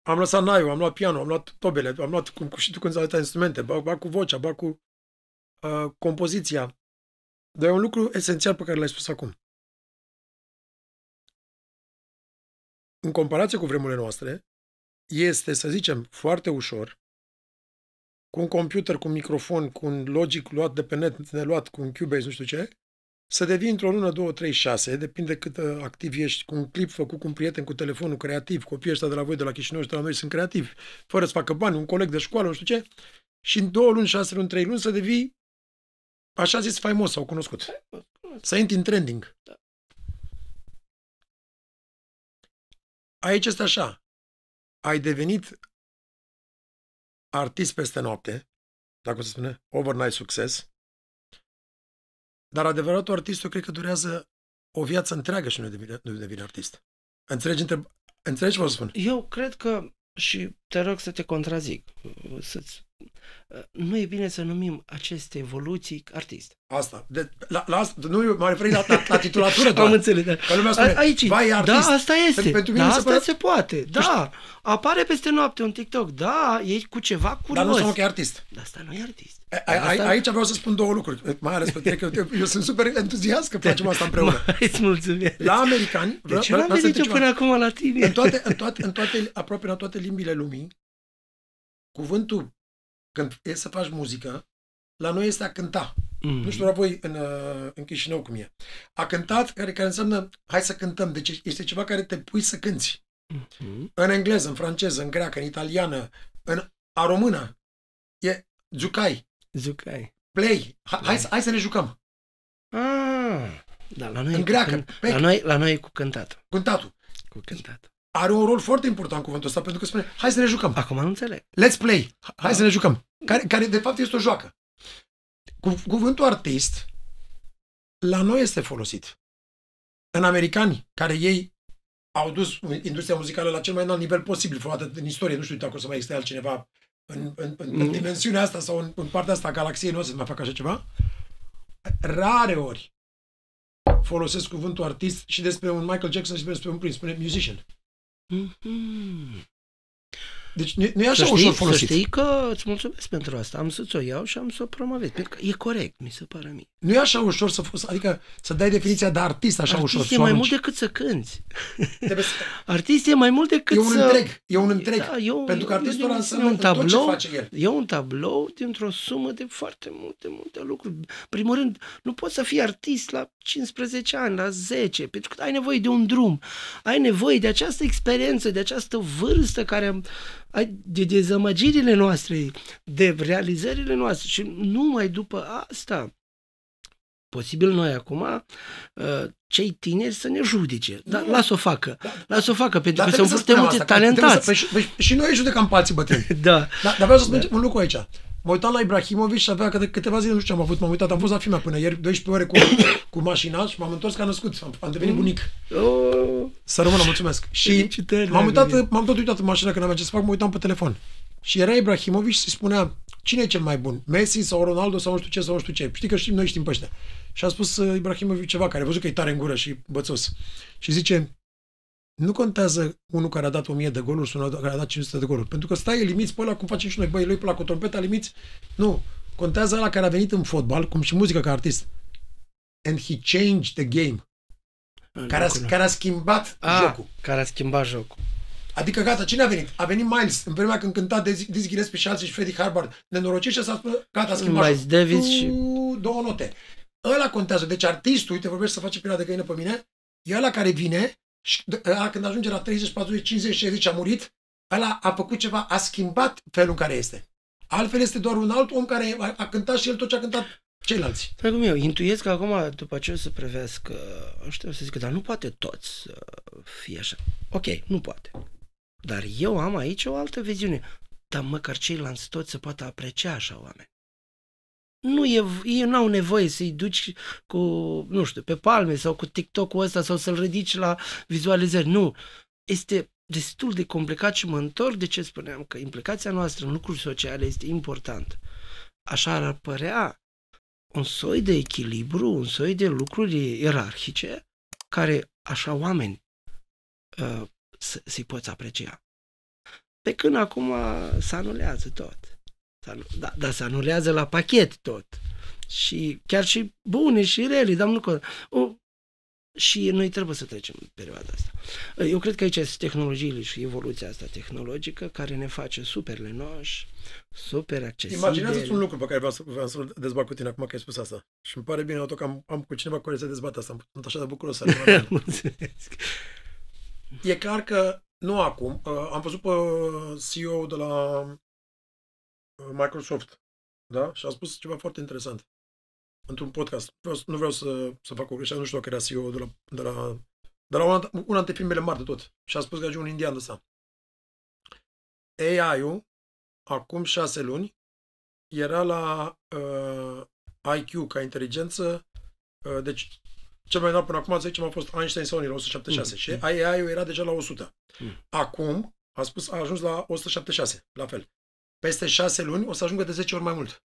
Am lăsat naiul, am luat piano, am luat tobele, am luat, cum și tu când ai instrumente, ba, ba cu vocea, ba cu uh, compoziția. Dar e un lucru esențial pe care l-ai spus acum. În comparație cu vremurile noastre, este, să zicem, foarte ușor cu un computer, cu un microfon, cu un logic luat de pe net, neluat, cu un Cubase, nu știu ce, să devii într-o lună, două, trei, șase, depinde cât uh, activ ești, cu un clip făcut cu un prieten, cu telefonul creativ, copiii ăștia de la voi, de la Chișinău și de la noi sunt creativi, fără să facă bani, un coleg de școală, nu știu ce, și în două luni, șase luni, trei luni să devii, așa zis, faimos sau cunoscut. Să intri în trending. Aici este așa. Ai devenit artist peste noapte, dacă se spune, overnight succes, dar adevăratul artist, eu cred că durează o viață întreagă și nu devine, nu devine artist. Înțelegi, întreb, înțelegi ce vă spun? Eu cred că, și te rog să te contrazic, să-ți nu e bine să numim aceste evoluții artist. Asta. De, la, la asta, nu mă refer la, la, la titulatură doar. Am înțeles, da. Că lumea spune, Aici, vai artist. Da, asta este. Pentru, pentru mine da, asta pără... se poate. Da. Apare peste noapte un TikTok. Da, e cu ceva curios. Dar nu înseamnă că e artist. Dar asta nu e artist. A, a, asta... Aici vreau să spun două lucruri, mai ales pentru că eu, eu sunt super entuziast că facem asta împreună. Îți mulțumesc. La americani... De ce n-am venit eu până acum la tine? În toate, în toate, în toate, aproape în toate limbile lumii, cuvântul, când e să faci muzică, la noi este a cânta. Mm. Nu știu la voi în, uh, în Chișinău cum e. A cântat, care, care înseamnă hai să cântăm. Deci este ceva care te pui să cânti. Mm. În engleză, în franceză, în greacă, în italiană, în a română. E jucai, Zucai. play, hai, hai, să, hai să ne jucăm. Ah, da, la noi, e În cu greacă, cânt- pec. la noi, la noi e cu cântat. Cântatul. Cu cântat. Are un rol foarte important cuvântul ăsta pentru că spune hai să ne jucăm. Acum nu înțeleg. Let's play. Hai Da. să ne jucăm. Care, care de fapt este o joacă. Cu, cuvântul artist la noi este folosit. În americani, care ei au dus industria muzicală la cel mai înalt nivel posibil, vreodată în istorie, nu știu dacă o să mai existe altcineva în, în, în, în Mm. dimensiunea asta sau în, în partea asta a galaxiei, nu o să mai facă așa ceva. Rare ori folosesc cuvântul artist și despre un Michael Jackson și despre un Prince, spune musician. Mm-hmm. Deci nu, nu e Să așa știi, ușor să folosit. știi că îți mulțumesc pentru asta. Am să-ți o iau și am să o promovez. Pentru că e corect, mi se pare mie. Nu e așa ușor să fost, adică să dai definiția de artist așa Artist ușor. e să o mai arunci. mult decât să cânti. Trebuie să, Artist e mai mult decât e un să... întreg, e un întreg. Da, e un, pentru că e- artistul e ăla un- înseamnă e un tot ce tablou, face el. E un tablou dintr-o sumă de foarte multe, multe lucruri. Primul rând, nu poți să fii artist la 15 ani, la 10, pentru că ai nevoie de un drum. Ai nevoie de această experiență, de această vârstă care am- ai de dezamăgirile noastre, de realizările noastre și numai după asta posibil noi acum, uh, cei tineri să ne judece. Dar Nu. las-o facă. Las-o facă, pentru Dar că sunt trebuie să foarte spunem multe asta, că trebuie talentați. Să, păi, și- păi, și noi judecăm pe alții bătrâni. Da. Da, dar vreau să spun un lucru aici. Mă uitam la Ibrahimovic și avea câte, câteva zile, nu știu ce am avut, m-am uitat, am fost la filmea până ieri, 12 ore cu, cu mașina și m-am întors ca născut, am, am devenit bunic. Oh, Să rămână, mulțumesc. Și Felicitări, m-am dragă uitat, m-am tot uitat în mașină când aveam ce să fac, mă uitam pe telefon. Și era Ibrahimovic și spunea, cine e cel mai bun? Messi sau Ronaldo sau nu știu ce sau nu știu ce. Știi că știm, noi știm pe ăștia. Și a spus uh, Ibrahimovic ceva, care a văzut că e tare în gură și bățos. Și zice, nu contează unul care a dat 1000 de goluri sau unul care a dat 500 de goluri. Pentru că stai, limiți pe ăla, cum facem și noi, băi, lui pe la cu trompeta, limiți. Nu. Contează ăla care a venit în fotbal, cum și muzica ca artist. And he changed the game. Care a, care a schimbat Ah, jocul. care a schimbat jocul. Adică gata, cine a venit? A venit Miles în vremea când cânta Dizzy Dizzy Gillespie și alții și Freddie Harvard. Nenorocit și s-a spus, gata, a schimbat Miles jocul. Davis Tu, și- Două note. Ăla contează. Deci artistul, uite, vorbești să face perioada de găină pe mine, e ăla care vine și ăla când ajunge la 30, 40, 50, 60 a murit, ăla a făcut ceva, a schimbat felul în care este. Altfel este doar un alt om care a, a cântat și el tot ce a cântat ceilalți. Dragul meu, intuiesc că acum, după ce o să prevească, ăștia o să zică, dar nu poate toți să fie așa. Ok, nu poate. Dar eu am aici o altă viziune. Dar măcar ceilalți toți să poată aprecia așa oameni. Nu e, ei nu au nevoie să-i duci cu, nu știu, pe palme sau cu TikTok-ul ăsta sau să-l ridici la vizualizări. Nu. Este destul de complicat și mă întorc de ce spuneam, că implicația noastră în lucruri sociale este importantă. Așa ar părea un soi de echilibru, un soi de lucruri ierarhice care așa oameni uh, să, să-i poți aprecia. Pe când acum se anulează tot. Se anu- Da, dar se anulează la pachet tot. Și chiar și bune și rele, dar nu că... O, și noi trebuie să trecem perioada asta. Eu cred că aici sunt tehnologiile și evoluția asta tehnologică care ne face super lenoși, super accesibili. Imaginează-ți un lucru pe care vreau, să, vreau să-l dezbat cu tine acum că ai spus asta. Și îmi pare bine, că am, am cu cineva care să dezbat asta. Sunt așa de bucuros să Mulțumesc. E clar că nu acum. Uh, am văzut pe CEO de la uh, Microsoft, da? Și a spus ceva foarte interesant într-un podcast. Vreau, să- nu vreau să, să fac o greșeală, nu știu dacă era CEO de la, de la, de la una, una dintre filmele mari de tot. Și a spus că e un indian de ăsta. AI-ul, acum șase luni, era la uh, IQ ca inteligență, uh, deci cel mai înalt până acum, să zicem, a fost Einstein sau la 176 Mm. și AI-ul era deja la 100. Mm. Acum, a spus, a ajuns la 176, la fel. Peste 6 luni o să ajungă de 10 ori mai mult.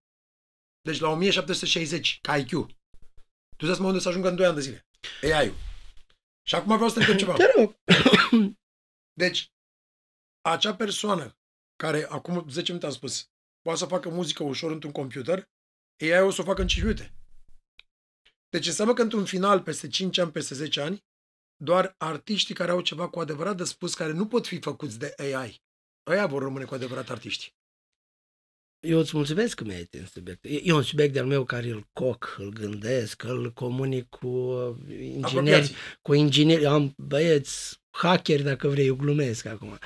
Deci la 1760 ca IQ. Tu îți unde să ajungă în 2 ani de zile. AI-ul. Și acum vreau să te întreb ceva. Te rog. Deci, acea persoană care acum 10 minute am spus poate să facă muzică ușor într-un computer, AI o să o facă în 5 minute. Deci înseamnă că într-un final, peste 5 ani, peste 10 ani, doar artiștii care au ceva cu adevărat de spus, care nu pot fi făcuți de AI, ăia vor rămâne cu adevărat artiști. Eu îți mulțumesc că mi-ai atins subiectul. E, e un subiect de-al meu care îl coc, îl gândesc, îl comunic cu uh, ingineri, Apropiații. cu ingineri, am băieți, hackeri dacă vrei, eu glumesc acum.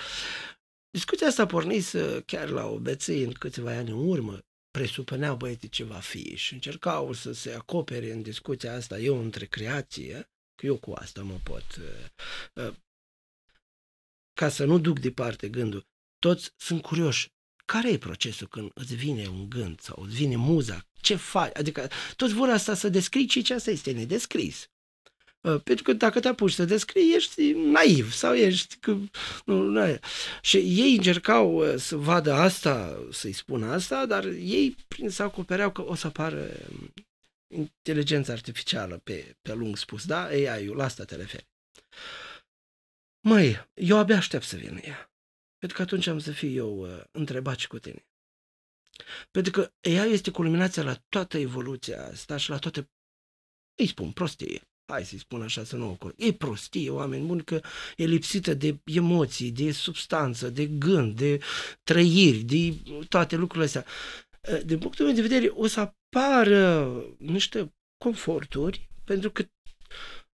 Discuția asta pornise chiar la o beție în câțiva ani în urmă, presupuneau băieții ce va fi și încercau să se acopere în discuția asta, eu între creație, că eu cu asta mă pot, uh, uh, ca să nu duc departe gândul, toți sunt curioși. Care e procesul când îți vine un gând sau îți vine muza? Ce faci? Adică toți vor asta să descrii și ce asta este nedescris. Uh, Pentru că dacă te apuci să descrii, ești naiv sau ești... Că, nu, nu, e. și ei încercau uh, să vadă asta, să-i spună asta, dar ei prin să acopereau că o să apară um, inteligența artificială pe, pe lung spus, da? AI-ul, la asta te referi. Măi, eu abia aștept să vină ea. Pentru că atunci am să fiu eu uh, întrebat și cu tine. Pentru că ea este culminația la toată evoluția asta și la toate, îi spun, prostie. Hai să-i spun așa să nu ocur. E prostie, oameni buni, că e lipsită de emoții, de substanță, de gând, de trăiri, de toate lucrurile astea. Uh, Din punctul meu de vedere, o să apară niște conforturi, pentru că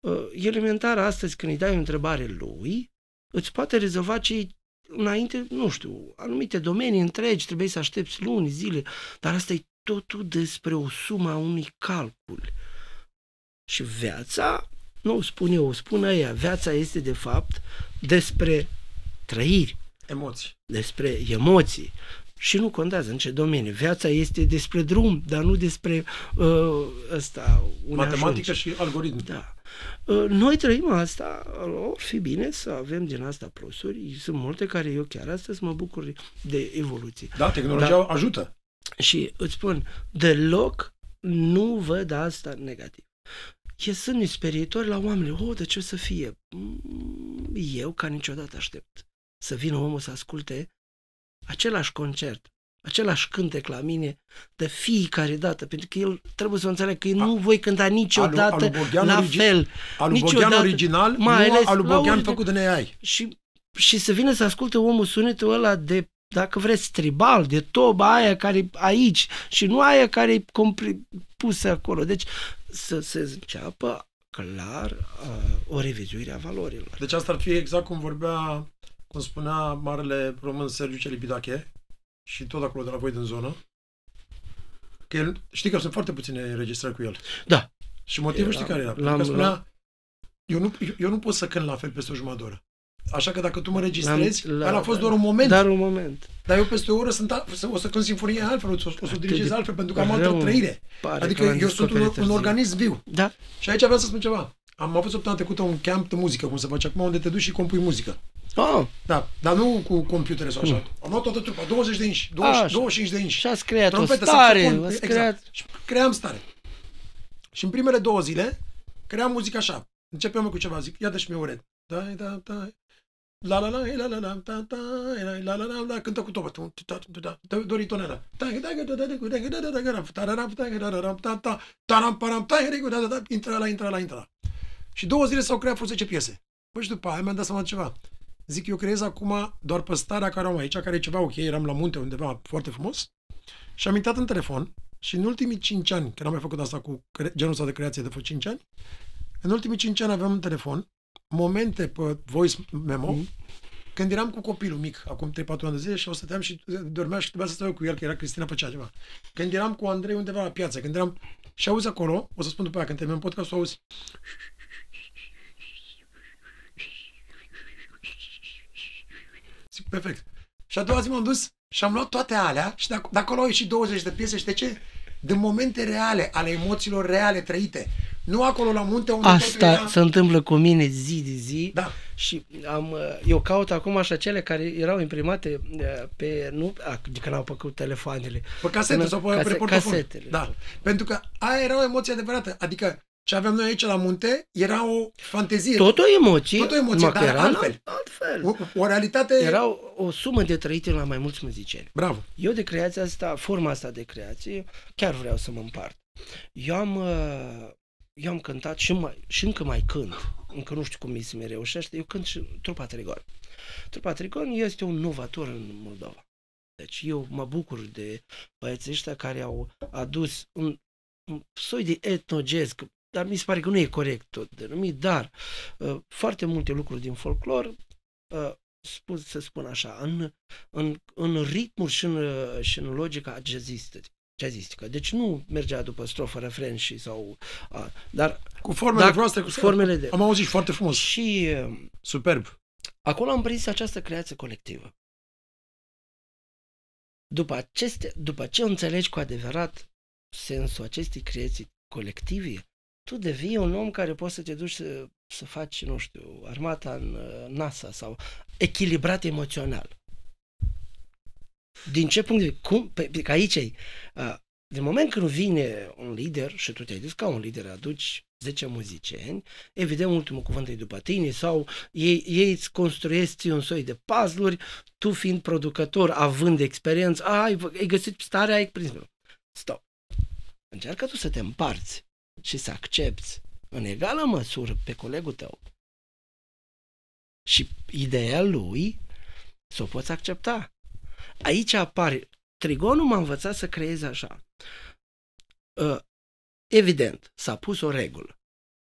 uh, elementar astăzi când îi dai o întrebare lui, îți poate rezolva ce înainte, nu știu, anumite domenii întregi, trebuie să aștepți luni, zile, dar asta e totul despre o sumă a unui calcul. Și viața, nu o spun eu, o spun ea, viața este de fapt despre trăiri, Emoții. despre emoții. Și nu contează în ce domeniu. Viața este despre drum, dar nu despre uh, ăsta. unde Matematică ajungi. și algoritmi. Da. Uh, Noi trăim asta, or fi bine să avem din asta plusuri. Sunt multe care eu chiar astăzi mă bucur de evoluție. Da, tehnologia Da. ajută. Și îți spun, deloc nu văd asta negativ. E sunt speritori la oameni. Oh, de ce o să fie? Mm, Eu, ca niciodată, aștept să vină omul să asculte același concert, același cântec la mine de fiecare dată, pentru că el trebuie să înțeleg că eu nu voi cânta niciodată alu Boghean la origi- fel. Alu Niciodată, Boghean original, mai nu ales alu la Boghean origine. făcut de AI. Și, și să vină să asculte omul sunetul ăla de, dacă vreți, tribal, de toba aia care e aici și nu aia care e compri- pusă acolo. Deci să se înceapă clar uh, o revizuire a valorilor. Deci asta ar fi exact cum vorbea, cum spunea marele român Sergiu Celibidache și tot acolo de la voi din zonă, că el, știi că sunt foarte puține înregistrări cu el. Da. Și motivul știi Era- care era? Pentru l-am- că spunea, eu nu, eu, eu nu pot să cânt la fel peste o jumătate de oră. Așa că dacă tu mă registrezi, L-am- ăla a fost doar un moment. Dar un moment. Dar eu peste o oră sunt, a- o să cânt sinfonia altfel, o să, o să o dirigez de altfel, pentru că am rău altă îmi trăire. Pare Adică că l-am eu sunt un, descoperit un târziu. organism viu. Da, Și aici vreau să spun ceva. Am avut săptămâna trecută un camp de muzică, cum se face acum, unde te duci și compui muzică. Oh. Da, dar nu cu computere sau așa. Mm. Am luat toată trupa, 20 de inși, 20, așa. 25 de inși. Și ați creat Trompetă, o stare. Saxofon, exact. creat... Și cream stare. Și în primele două zile cream muzică așa. Începem cu ceva, zic, ia dă-și mie o red. Da, da, da. La la la, la la la, ta ta, la la la, la, cântă cu toată, doritonera. Intra la, intra la, intra la. Și două zile s-au creat 10 piese. Păi și după aia mi-am dat seama ceva. Zic, eu creez acum doar pe starea care am aici, care e ceva ok, eram la munte undeva foarte frumos și am intrat în telefon și în ultimii 5 ani, că n-am mai făcut asta cu cre- genul ăsta de creație de vreo 5 ani, în ultimii 5 ani aveam în telefon momente pe voice memo Mhm. când eram cu copilul mic, acum 3-4 ani de zile și o stăteam și dormea și trebuia să stau eu cu el, că era Cristina făcea ceva. Când eram cu Andrei undeva la piață, când eram și auzi acolo, o să spun după aia, când terminăm podcastul, auzi Zic, perfect. Și a doua zi m-am dus și am luat toate alea și de, ac- de acolo au ieșit 20 de piese și de ce? De momente reale, ale emoțiilor reale trăite. Nu acolo la munte unde totul Asta era... se întâmplă cu mine zi de zi Da. și am, uh, eu caut acum așa cele care erau imprimate uh, pe, nu, adică n-au făcut telefoanele. Pe casete În- sau pe, case- pe portofon. casetele. Da. Pentru că aia era o emoție adevărată. Adică ce aveam noi aici la munte era o fantezie. Tot o emoție, Tot o emoție, numai că dar era altfel. altfel. O, o realitate... Era o, o sumă de trăite la mai mulți muzicieni. Bravo. Eu de creația asta, forma asta de creație, chiar vreau să mă împart. Eu am, uh, eu am cântat și, mai, și încă mai cânt, încă nu știu cum mi se mi reușește, eu cânt și trupa Trigon. Trupa Trigon este un novator în Moldova. Deci eu mă bucur de băieții ăștia care au adus un, un soi de etnogez, dar mi se pare că nu e corect tot denumit, dar uh, foarte multe lucruri din folclor, uh, spus, să spun așa, în, în, în ritmuri și în, uh, și în logica jazzistă, jazzistică. Deci nu mergea după strofă, refren și sau... A, dar cu formele dar, voastre, cu formele de... Am auzit foarte frumos. Și... Superb. Acolo am prins această creație colectivă. După, aceste, după ce înțelegi cu adevărat sensul acestei creații colective, tu devii un om care poți să te duci să, să faci, nu știu, armata în NASA sau echilibrat emoțional. Din ce punct de vedere? Cum? Pe, că aici e. Din moment când vine un lider și tu te-ai dus ca un lider, aduci 10 muzicieni, evident ultimul cuvânt e după tine sau ei, ei îți construiesc un soi de puzzle tu fiind producător, având experiență, ai, ai găsit starea, ai prins. Stop. Încearcă tu să te împarți și să accepti în egală măsură pe colegul tău și ideea lui să o poți accepta. Aici apare, Trigonul m-a învățat să creez așa. Uh, evident, s-a pus o regulă.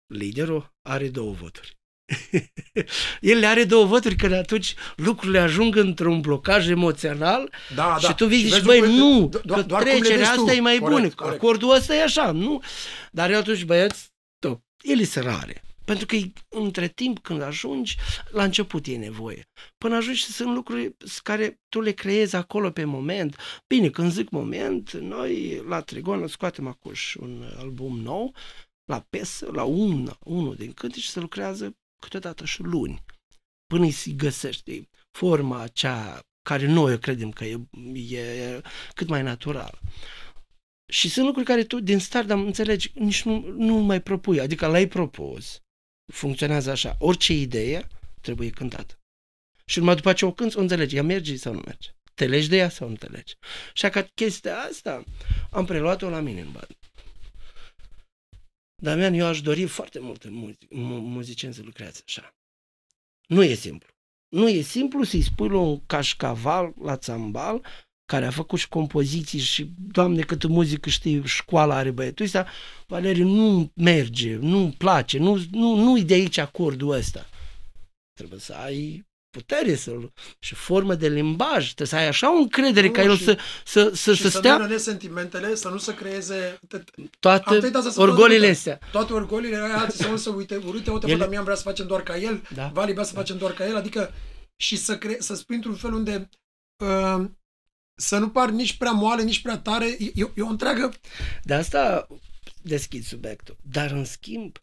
Liderul are două voturi. El le are două voturi, că atunci lucrurile ajung într-un blocaj emoțional da, și da. tu vii zici, băi, nu, do- că doar trecerea asta tu. e mai bună, acordul ăsta e așa, nu? Dar eu atunci, băieți, stop, el e rare. Pentru că între timp când ajungi, la început e nevoie. Până ajungi sunt lucruri care tu le creezi acolo pe moment. Bine, când zic moment, noi la Trigon scoatem acum un album nou, la PES, la un, unul din și se lucrează câteodată și luni, până îi găsește forma acea care noi credem că e, e cât mai natural. Și sunt lucruri care tu din start, dar înțelegi, nici nu, nu mai propui. Adică l-ai propus, funcționează așa. Orice idee trebuie cântată. Și numai după ce o cânti, o înțelegi. Ea merge sau nu merge. Te legi de ea sau nu te legi. Și ca chestia asta am preluat-o la mine în band. Damian, eu aș dori foarte multe muzic, muzicienți să lucrează așa. Nu e simplu. Nu e simplu să-i spui la un cașcaval, la țambal, care a făcut și compoziții și, doamne, câtă muzică știi, școala are băietul ăsta, Valeriu, nu merge, nu-mi place, nu, nu, nu-i de aici acordul ăsta. Trebuie să ai putere să, și formă de limbaj, trebuie să ai așa o încredere nu, ca el să, să, să, și să, să stea... nu sentimentele, să nu se creeze toate orgolile astea. Toate orgolile alții să nu se uite, uite, uite, el... Damian vrea să facem doar ca el, da. Vali vrea să da. facem doar ca el, adică și să, cre- să spui într-un fel unde uh, să nu par nici prea moale, nici prea tare, e, e o întreagă... De asta deschid subiectul. Dar în schimb,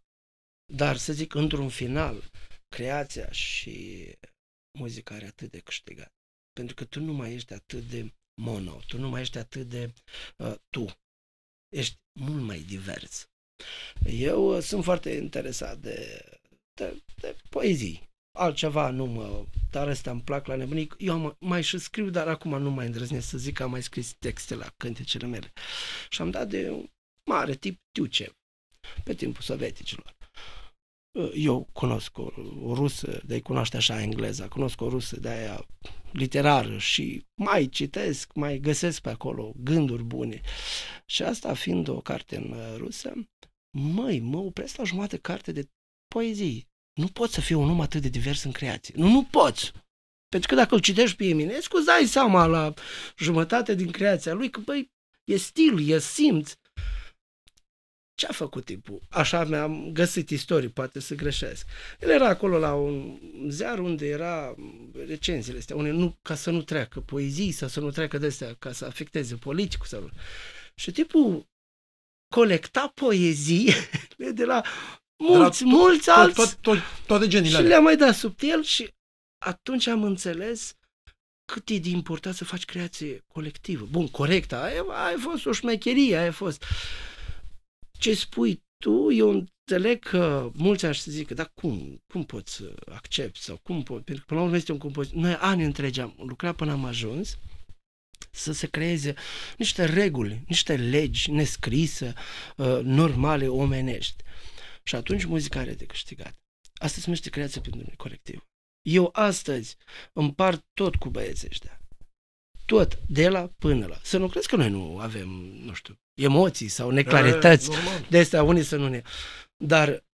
dar să zic într-un final, creația și muzica are atât de câștigat. Pentru că tu nu mai ești atât de mono, tu nu mai ești atât de uh, tu. Ești mult mai divers. Eu uh, sunt foarte interesat de, de, de poezii altceva nu mă, dar ăsta îmi plac la nebunic. Eu am, mai și scriu, dar acum nu mai îndrăznesc să zic că am mai scris texte la cântecele mele. Și am dat de un mare tip Tiucev, pe timpul sovieticilor. Eu cunosc o, o rusă, de cunoaște așa engleza, cunosc o rusă de aia literară și mai citesc, mai găsesc pe acolo gânduri bune. Și asta fiind o carte în rusă, măi, mă opresc la jumătate carte de poezii nu poți să fii un om atât de divers în creație. Nu, nu poți. Pentru că dacă îl citești pe Eminescu, îți dai seama la jumătate din creația lui că, băi, e stil, e simț. Ce a făcut tipul? Așa mi-am găsit istorii, poate să greșesc. El era acolo la un ziar unde era recenziile astea, unde nu, ca să nu treacă poezii sau să nu treacă de astea, ca să afecteze politicul. Sau... Și tipul colecta poezii de la Mulți, tot, mulți tot, alți. Tot, tot, toate genile Și le-am mai dat sub el și atunci am înțeles cât e de important să faci creație colectivă. Bun, corect, aia, aia a fost o șmecherie, aia a fost. Ce spui tu, eu înțeleg că mulți aș să zică, dar cum, cum poți să accepti sau cum poți, pentru că până la urmă este un compozitor. Noi ani întregi am lucrat până am ajuns să se creeze niște reguli, niște legi nescrise, uh, normale, omenești. Și atunci muzica are de câștigat. Asta se numește creația pentru noi colectiv. Eu astăzi împart tot cu băieții ăștia. Tot, de la până la. Să nu crezi că noi nu avem, nu știu, emoții sau neclarități. E, normal. De astea unii să nu ne... Dar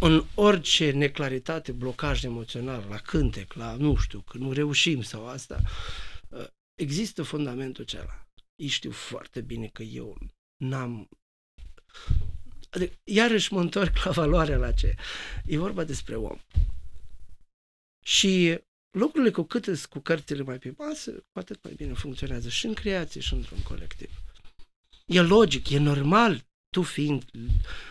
în orice neclaritate, blocaj emoțional, la cântec, la nu știu, că nu reușim sau asta, uh, există fundamentul acela. Ei știu foarte bine că eu n-am... Adică, iarăși mă întorc la valoarea la ce. E vorba despre om. Și lucrurile cu cât îs cu cărțile mai pe masă, cu atât mai bine funcționează și în creație și într-un colectiv. E logic, e normal, tu fiind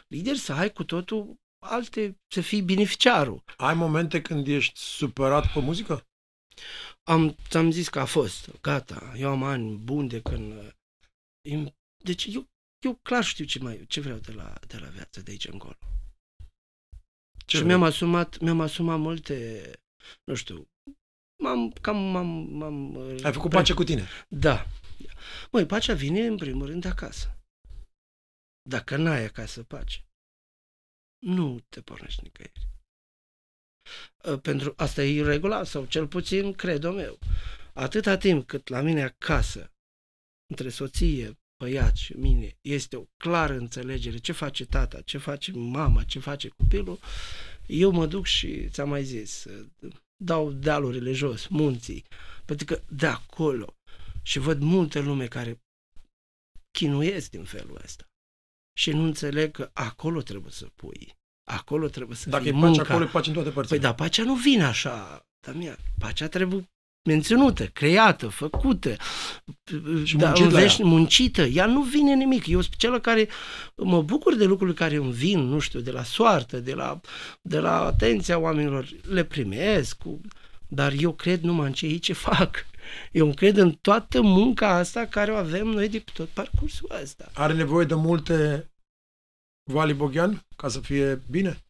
lider, să ai cu totul alte, să fii beneficiarul. Ai momente când ești supărat pe muzică? Am, ți-am zis că a fost, gata, eu am ani buni de când... im- Deci eu, eu clar știu ce, mai, ce vreau de la, de la viață de aici încolo. Ce și vrei? mi-am asumat, mi-am asumat multe, nu știu, m-am, cam m-am, m-am Ai făcut pace cu tine. Da. Măi, pacea vine în primul rând de acasă. Dacă n-ai acasă pace, nu te pornești nicăieri. Uh, Pentru asta e regula, sau cel puțin credo meu. Atâta timp cât la mine acasă, între soție, băiat și mine, este o clară înțelegere ce face tata, ce face mama, ce face copilul, eu mă duc și, ți-am mai zis, uh, dau dealurile jos, munții, pentru că de acolo și văd multe lume care chinuiesc din felul ăsta și nu înțeleg că acolo trebuie să pui, acolo trebuie să Dacă fie e pace munca. acolo, e pace în toate părțile. Păi da, pacea nu vine așa, Damian. Pacea trebuie menținută, creată, făcută, Și da, muncit la învești- ea. muncită. Ea nu vine nimic. Eu sunt cel care mă bucur de lucrurile care îmi vin, nu știu, de la soartă, de la, de la atenția oamenilor. Le primesc, cu, dar eu cred numai în ceea ce fac. Eu cred în toată munca asta care o avem noi de pe tot parcursul ăsta. Are nevoie de multe Vali Boghian ca să fie bine?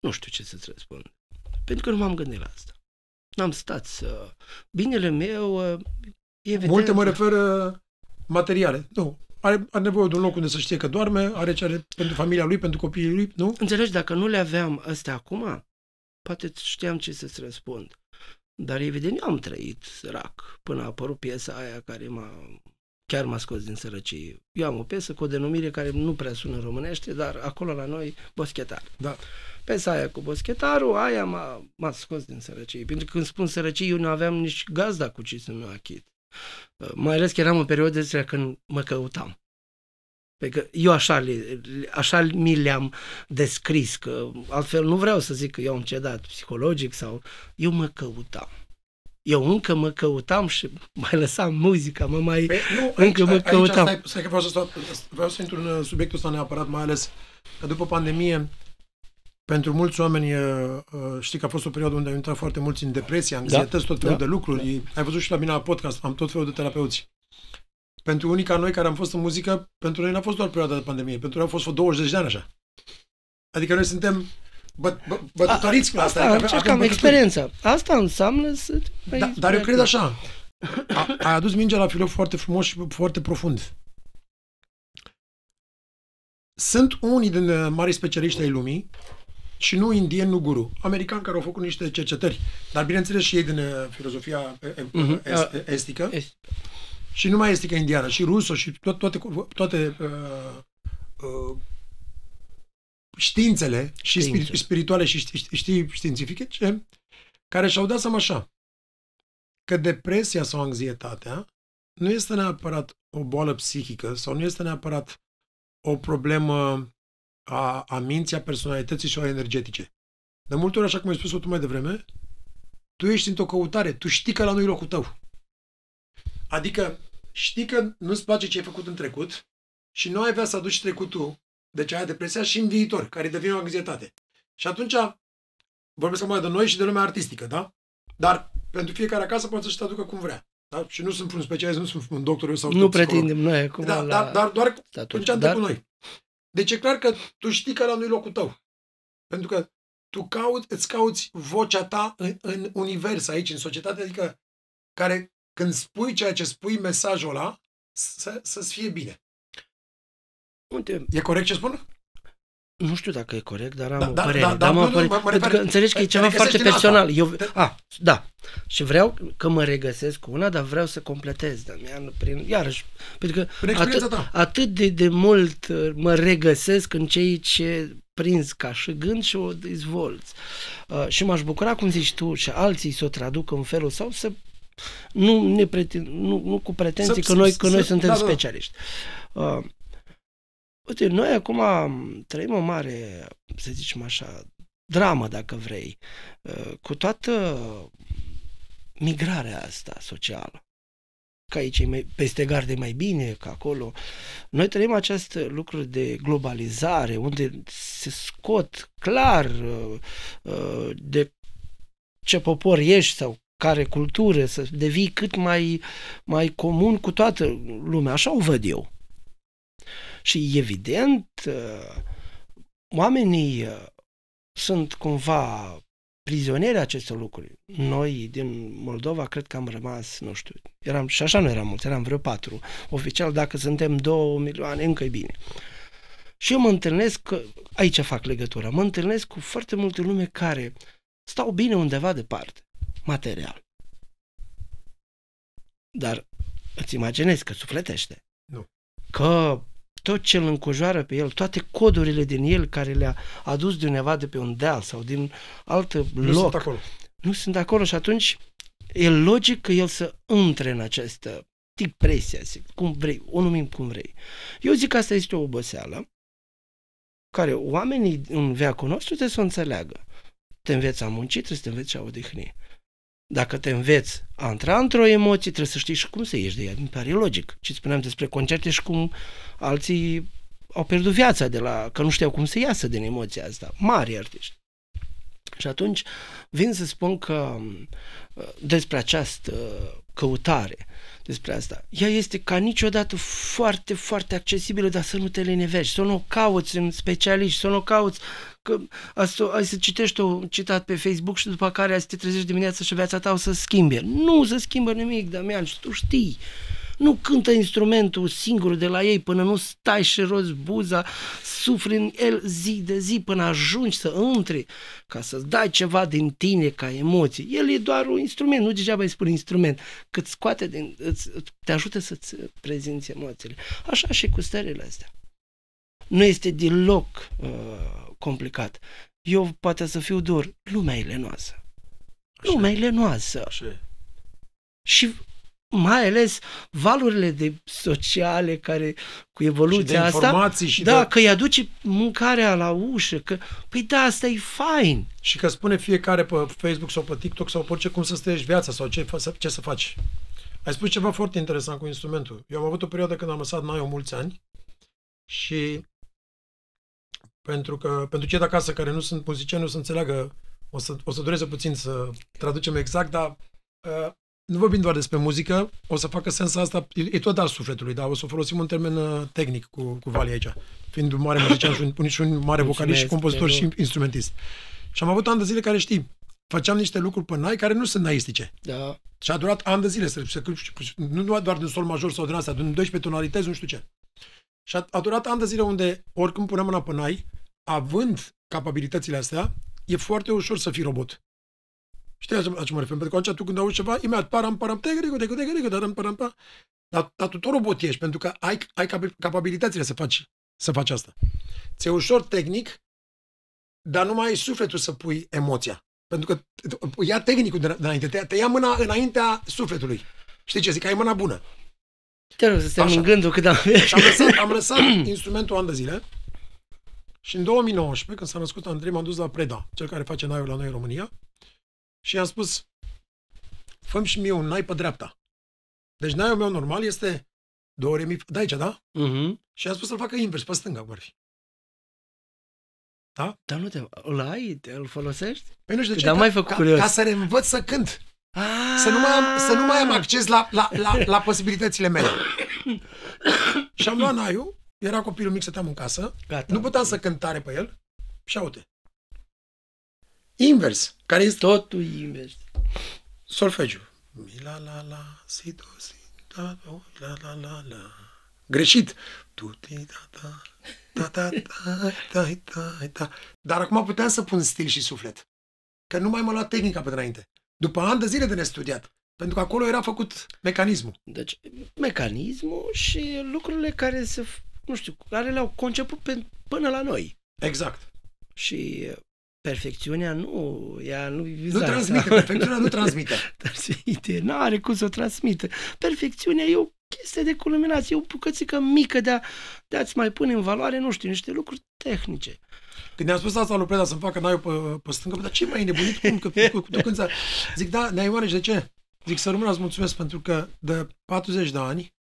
Nu știu ce să-ți răspund. Pentru că nu m-am gândit la asta. N-am stat să... Binele meu uh, e evident. Multe mă refer uh, materiale. Nu. Are, are nevoie de un loc unde să știe că doarme, are ce are pentru familia lui, pentru copiii lui, nu? Înțelegi, dacă nu le aveam astea acum, poate știam ce să-ți răspund. Dar evident eu am trăit sărac până a apărut piesa aia care m-a, chiar m-a scos din sărăcie. Eu am o piesă cu o denumire care nu prea sună în românește, dar acolo la noi, boschetar. Da. Piesa aia cu boschetarul, aia m-a, m-a scos din sărăcie. Pentru că când spun sărăcie, eu nu aveam nici gazda cu ce să-mi achit. Uh, Mai ales că eram în perioade astea când mă căutam. Pentru că eu așa, le, așa mi le-am descris, că altfel nu vreau să zic că eu am cedat psihologic sau... Eu mă căutam. Eu încă mă căutam și mai lăsam muzica, mă mai... Păi, nu, Încă mă aici, căutam. Stai, stai că vreau să, stau, vreau să intru în uh, subiectul ăsta neapărat, mai ales că după pandemie, pentru mulți oameni, uh, uh, știi că a fost o perioadă unde au intrat foarte mulți în depresie, anxietăți, tot felul da, de lucruri. Ai văzut și la mine la podcast, am tot felul de terapeuți. Pentru unii ca noi care am fost în muzică, pentru noi n-a fost doar perioada de pandemie, pentru noi a fost vreo 20 de ani așa. Adică noi suntem bă, bă, bătătoriți cu asta. Asta adică avem- încercam avem bătături. experiența. Asta înseamnă să... Da, dar eu cred așa. A, ai adus mingea la filou foarte frumos și foarte profund. Sunt unii din uh, mari specialiști ai lumii și nu indieni, nu guru, americani care au făcut niște cercetări, dar bineînțeles și ei din uh, filozofia uh, uh, Mhm. est- estică Este. și nu mai estică indiană, și ruso și to- toate, toate uh, uh, științele și Științe. spiri- spirituale și ști, știi științifice ce, care și-au dat seama așa, că depresia sau anxietatea nu este neapărat o boală psihică sau nu este neapărat o problemă a, a minții, a personalității sau a energetice. De multe ori, așa cum ai spus-o tu mai devreme, tu ești într-o căutare, tu știi că la nu e locul tău. Adică știi că nu-ți place ce ai făcut în trecut și nu ai vrea să aduci trecutul, deci aia depresia și în viitor, care devine o anxietate. Și atunci vorbesc acum de noi și de lumea artistică, da? Dar pentru fiecare acasă poate să-și te aducă cum vrea. Da? Și nu sunt un specialist, nu sunt un doctor eu sau Nu un psiholog. pretindem noi acum Da, la dar, dar doar statul. în ce am dar, cu noi. Deci e clar că tu știi că la nu e locul tău. Pentru că tu cauți, îți cauți vocea ta în, în univers aici, în societate, adică care când spui ceea ce spui, mesajul ăla, să, să-ți fie bine. Uite, E corect ce spun? Nu știu dacă e corect, dar am Da, o da, părere. da, da, dar am nu, o nu, părere. mă- mă Pentru refer- că înțelegi că e te ceva foarte regăsești în asta. personal. Eu, Te- a, da. Și vreau că mă regăsesc cu una, dar vreau să completez, Damian, prin, iarăși, pentru că Prin experiența atât, ta. atât de, de mult uh, mă regăsesc în cei ce prins ca și gând și o dezvolți. Uh, și m-aș bucura, cum zici tu, și alții să o traducă în felul sau să nu, ne preten, nu, nu cu pretenții Să- că noi, să- că noi să- suntem da, da. specialiști. Uh, uite, noi acum trăim o mare, să zicem așa, dramă, dacă vrei, uh, cu toată migrarea asta socială. Că aici e mai, peste garde mai bine, că acolo. Noi trăim acest lucru de globalizare, unde se scot clar uh, uh, de ce popor ești sau care cultură, să devii cât mai, mai comun cu toată lumea. Așa o văd eu. Și evident, uh, oamenii uh, sunt cumva prizonieri acestor lucruri. Noi din Moldova cred că am rămas, nu știu, eram, și așa nu eram mulți, eram vreo patru. Oficial, dacă suntem două milioane, încă e bine. Și eu mă întâlnesc, că- aici fac legătura, mă întâlnesc cu foarte multe lume care stau bine undeva departe, material. Dar îți imaginezi că sufletește. Nu. Că tot ce îl încojoară pe el, toate codurile din el care le-a adus de undeva de pe un deal sau din alt Nu loc, sunt acolo. nu sunt acolo și atunci e logic că el să intre în această depresia, cum vrei, o numim cum vrei. Eu zic că asta este o oboseală care oamenii în veacul nostru trebuie să o înțeleagă. Te înveți a munci, trebuie să te înveți a odihni. Dacă te înveți a intra într-o emoție, trebuie să știi și cum să ieși de ea. Mi pare logic. Și spuneam despre concerte și cum alții au pierdut viața de la, că nu știau cum să iasă din emoția asta. Mari artiști. Și atunci vin să spun că uh, despre această căutare, despre asta, ea este ca niciodată foarte, foarte accesibilă, dar să nu te lenevești, să nu o cauți în specialiști, să nu o cauți că asta, ai să citești un citat pe Facebook și după care ai să te trezești dimineața și viața ta o să schimbe. Nu se schimbă nimic, Damian, și tu știi. Nu cântă instrumentul singur de la ei până nu stai și rozi buza, sufli în el zi de zi până ajungi să intri ca să-ți dai ceva din tine ca emoție. El e doar un instrument, nu degeaba îi spune instrument, cât scoate din, îți, te ajută să-ți prezinți emoțiile. Așa și cu stările astea. Nu este deloc uh, complicat. Eu poate să fiu dur, lumea e lenoasă. Așa. Lumea e lenoasă. Așa e. Și mai ales valurile de sociale care cu evoluția și de asta, informații și da, de... că îi aduce mâncarea la ușă, că, păi da, asta e fain. Și că spune fiecare pe Facebook sau pe TikTok sau pe orice cum să străiești viața sau ce, să- ce să faci. Ai spus ceva foarte interesant cu instrumentul. Eu am avut o perioadă când am lăsat Naio mulți ani și pentru că pentru cei de acasă care nu sunt muzicieni, nu să înțeleagă, o să, o să dureze puțin să traducem exact, dar uh, nu vorbim doar despre muzică, o să facă sens asta, e, e tot al sufletului, dar o să folosim un termen uh, tehnic cu, cu Vali aici, fiind un mare muzician și un, și un mare vocalist și Mulțumesc, compozitor te și rog. instrumentist. Și am avut ani de zile care știi, făceam niște lucruri pe nai care nu sunt naistice. Da. Și a durat ani de zile să se nu doar din sol major sau din asta, din 12 tonalități, nu știu ce. Și a, a durat ani de zile unde, oricând puneam mâna pe nai, având capabilitățile astea, e foarte ușor să fii robot. Știi la ce, la ce mă refer? Pentru că atunci tu când auzi ceva, imediat param, param, tegrigo, tegrigo, tegrigo, daram, param, pa. Dar, dar tu tot robot ești, pentru că ai, ai cap- capabilitățile să faci, să faci asta. Ți-e ușor tehnic, dar nu mai ai sufletul să pui emoția. Pentru că ia tehnicul de, de înainte, te, te ia mâna înaintea sufletului. Știi ce zic? Ai mâna bună. Te rog să stăm Așa. în gândul cât am Și am lăsat, am lăsat instrumentul an de zile și în 2019, când s-a născut Andrei, m-am dus la Preda, cel care face naiul la noi în România, și i-am spus, fă și mie un nai pe dreapta. Deci naiul meu normal este două remi, da aici, da? Mhm. Și i-am spus să-l facă invers, pe stânga, cum ar fi. Dar nu te... Îl ai? Te- Îl folosești? Păi nu știu de ce, Dar ca, mai făcut ca, curios. ca să reînvăț să cânt. Ah! Să nu mai am, să nu mai am acces la, la, la, la posibilitățile mele. și am luat naiul, era copilul mic, stăteam în casă, Gata. nu puteam să cânt tare pe el și aute. Invers, care este Totul invers. solfegiu. Mi la la la, si do si da do la la la la. Greșit. Tu ti da da Da, da, da, da, da, da. Dar acum puteam să pun stil și suflet. Că nu mai mă lua tehnica pe înainte. După ani de zile de nestudiat. Pentru că acolo era făcut mecanismul. Deci, mecanismul și lucrurile care se, nu știu, care le-au conceput pe, până la noi. Exact. Și perfecțiunea nu, ea nu Nu transmite, perfecțiunea nu transmite. transmite, nu are cum să o transmită. Perfecțiunea e o chestie de culminație, e o bucățică mică de, a, de a-ți mai pune în valoare, nu știu, niște lucruri tehnice. Când ne-a spus asta lui Preda să-mi facă naiul pe, pe stângă, dar ce mai e nebunit? Cum? Că, că, tu când Zic, da, ne-ai de ce? Zic, să rămână, îți mulțumesc pentru că de 40 de ani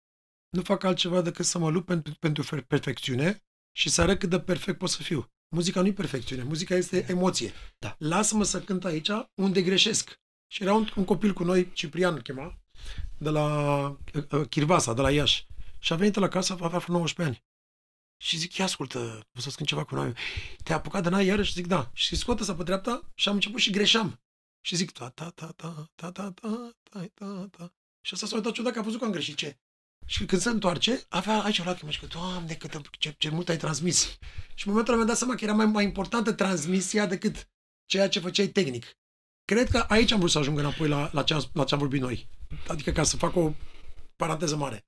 nu fac altceva decât să mă lupt pentru, pentru perfecțiune și să arăt cât de perfect pot să fiu. Muzica nu e perfecțiune, muzica este emoție. Da. Lasă-mă să cânt aici unde greșesc. Și era un, un copil cu noi, Ciprian îl chema, de la uh, Chirvasa, de la Iași. Și a venit la casă, avea 19 ani. Și zic, ia ascultă, vă să cânt ceva cu noi. Te-a apucat de n iarăși? Zic, da. Și scoate să pe dreapta și am început și greșeam. Și zic, ta, ta, ta, ta, ta, ta, ta, ta, ta, ta. Și asta s-a uitat ciudat că a văzut că am greșit ce. Și când se întoarce, avea aici o lacrimă și că, Doamne, cât, ce, ce mult ai transmis. Și în momentul ăla mi-am dat seama că era mai, mai importantă transmisia decât ceea ce făceai tehnic. Cred că aici am vrut să ajung înapoi la, la, ce am, la ce am vorbit noi. Adică ca să fac o paranteză mare.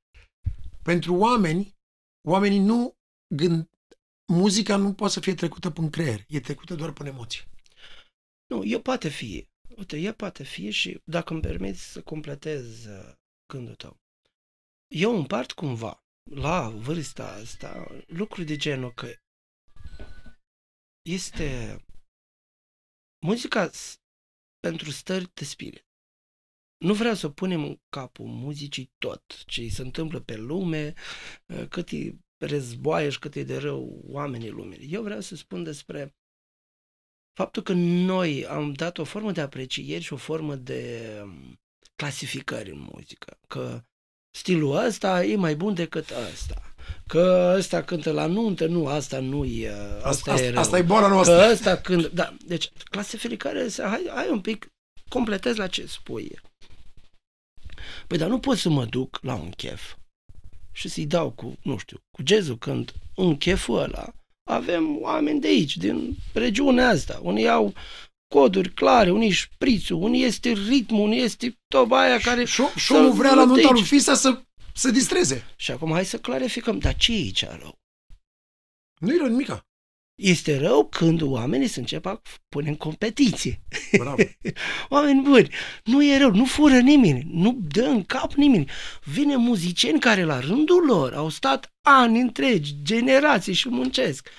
Pentru oameni, oamenii nu gând... Muzica nu poate să fie trecută prin creier, e trecută doar prin emoție. Nu, e poate fi. Uite, e poate fi și dacă îmi permiți să completez uh, gândul tău. Eu împart cumva, la vârsta asta, lucruri de genul că este muzica pentru stări de spirit. Nu vreau să punem în capul muzicii tot ce se întâmplă pe lume, uh, cât e războaie și cât e de rău oamenii lumii. Eu vreau să spun despre faptul că noi am dat o formă de apreciere și o formă de um, clasificări în muzică. Că stilul ăsta e mai bun decât ăsta. Că ăsta cântă la nuntă, nu, asta nu e, asta, asta e rău. Asta e boala noastră. Că ăsta când, da, deci clasificarea, hai, hai un pic, completez la ce spui. Păi dar nu pot să mă duc la un chef și să-i dau cu, nu știu, cu jazzul când în cheful ăla avem oameni de aici, din regiunea asta. Unii au coduri clare, unii șprițul, unii este ritmul, unii este toba aia care... Și, și omul vrea la nunta lui Fisa să se distreze. Și acum hai să clarificăm, dar ce e aici rău? Nu e rău nimica. Este rău când oamenii se încep a pune în competiție. Bravo. Oameni buni, nu e rău, nu fură nimeni, nu dă în cap nimeni. Vine muzicieni care la rândul lor au stat ani întregi, generații și muncesc.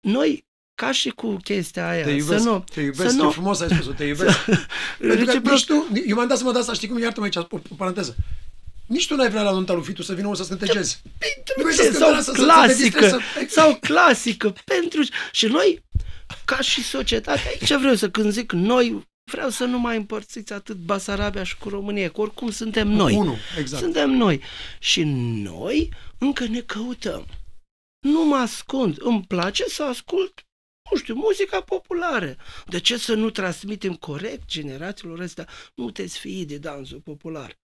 Noi ca și cu chestia aia. Te iubesc, să nu, te iubesc, să nu, nu, frumos ai spus te iubesc. Pentru că nici tu, eu m-am dat să mă dat asta, știi cum, iartă-mă aici, o, o paranteză. Nici tu n-ai vrea la nunta lui Fitu să vină să cânte jazz. Pentru ce? Sau să, clasică, să, să sau clasică, pentru... Și noi, ca și societate, aici vreau să când zic noi, vreau să nu mai împărțiți atât Basarabia și cu România, că oricum suntem noi. Unu, exact. Suntem noi. Și noi încă ne căutăm. Nu mă ascund. Îmi place să ascult nu știu, muzica populară. De ce să nu transmitem corect generațiilor astea? Nu te fi de dansul popular.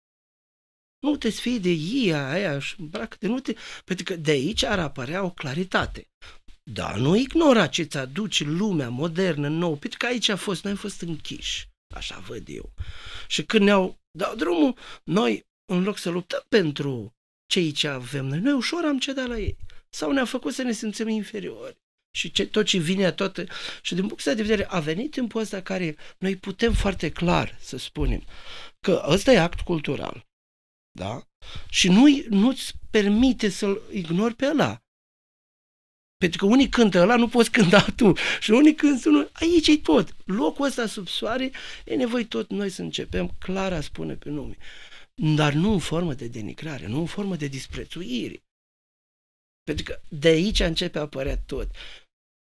Nu te sfii de ia aia și îmbracă de nu te... Pentru că de aici ar apărea o claritate. Da, nu ignora ce ți aduce lumea modernă, nou, pentru că aici a fost, noi am fost închiși. Așa văd eu. Și când ne-au dat drumul, noi, în loc să luptăm pentru cei ce avem noi, noi ușor am cedat la ei. Sau ne-a făcut să ne simțim inferiori. Și ce, tot ce vine, tot... Și din punctul de vedere, a venit timpul ăsta care noi putem foarte clar să spunem că ăsta e act cultural da? Și nu, nu-ți permite să-l ignori pe ăla. Pentru că unii cântă ăla, nu poți cânta tu. Și unii cântă unul, aici e tot. Locul ăsta sub soare, e nevoie tot noi să începem clar a spune pe nume. Dar nu în formă de denigrare, nu în formă de disprețuire. Pentru că de aici începe a apărea tot.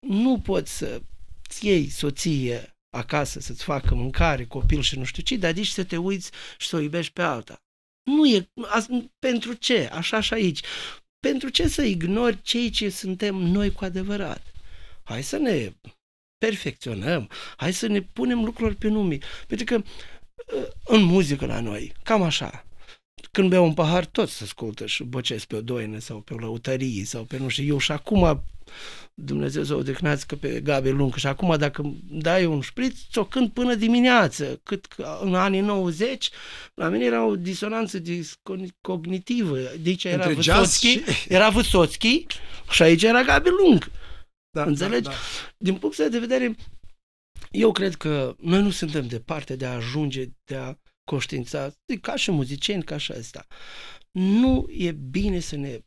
Nu poți să ți iei soție acasă să-ți facă mâncare, copil și nu știu ce, dar nici să te uiți și să o iubești pe alta. Nu e, a, pentru ce? Așa și aici. Pentru ce să ignori cei ce suntem noi cu adevărat? Hai să ne perfecționăm, hai să ne punem lucruri pe nume. Pentru că ă, în muzică la noi, cam așa, când beau un pahar, tot se ascultă și bocesc pe o doină sau pe o lăutărie sau pe nu știu. Eu și acum, Dumnezeu să o odihnească că pe Gabi Lung, și acum dacă dai un șpriț, o cânt până dimineață. Cât în anii 90, la mine era o disonanță cognitivă. Deci era Vysotski, și... era Vysotski și aici era Gabi Lung. Da, Înțelegi? Da, da. Din punct de vedere, eu cred că noi nu suntem departe de a ajunge, de a conștiința, ca și muzicieni, ca și asta. Nu e bine să ne,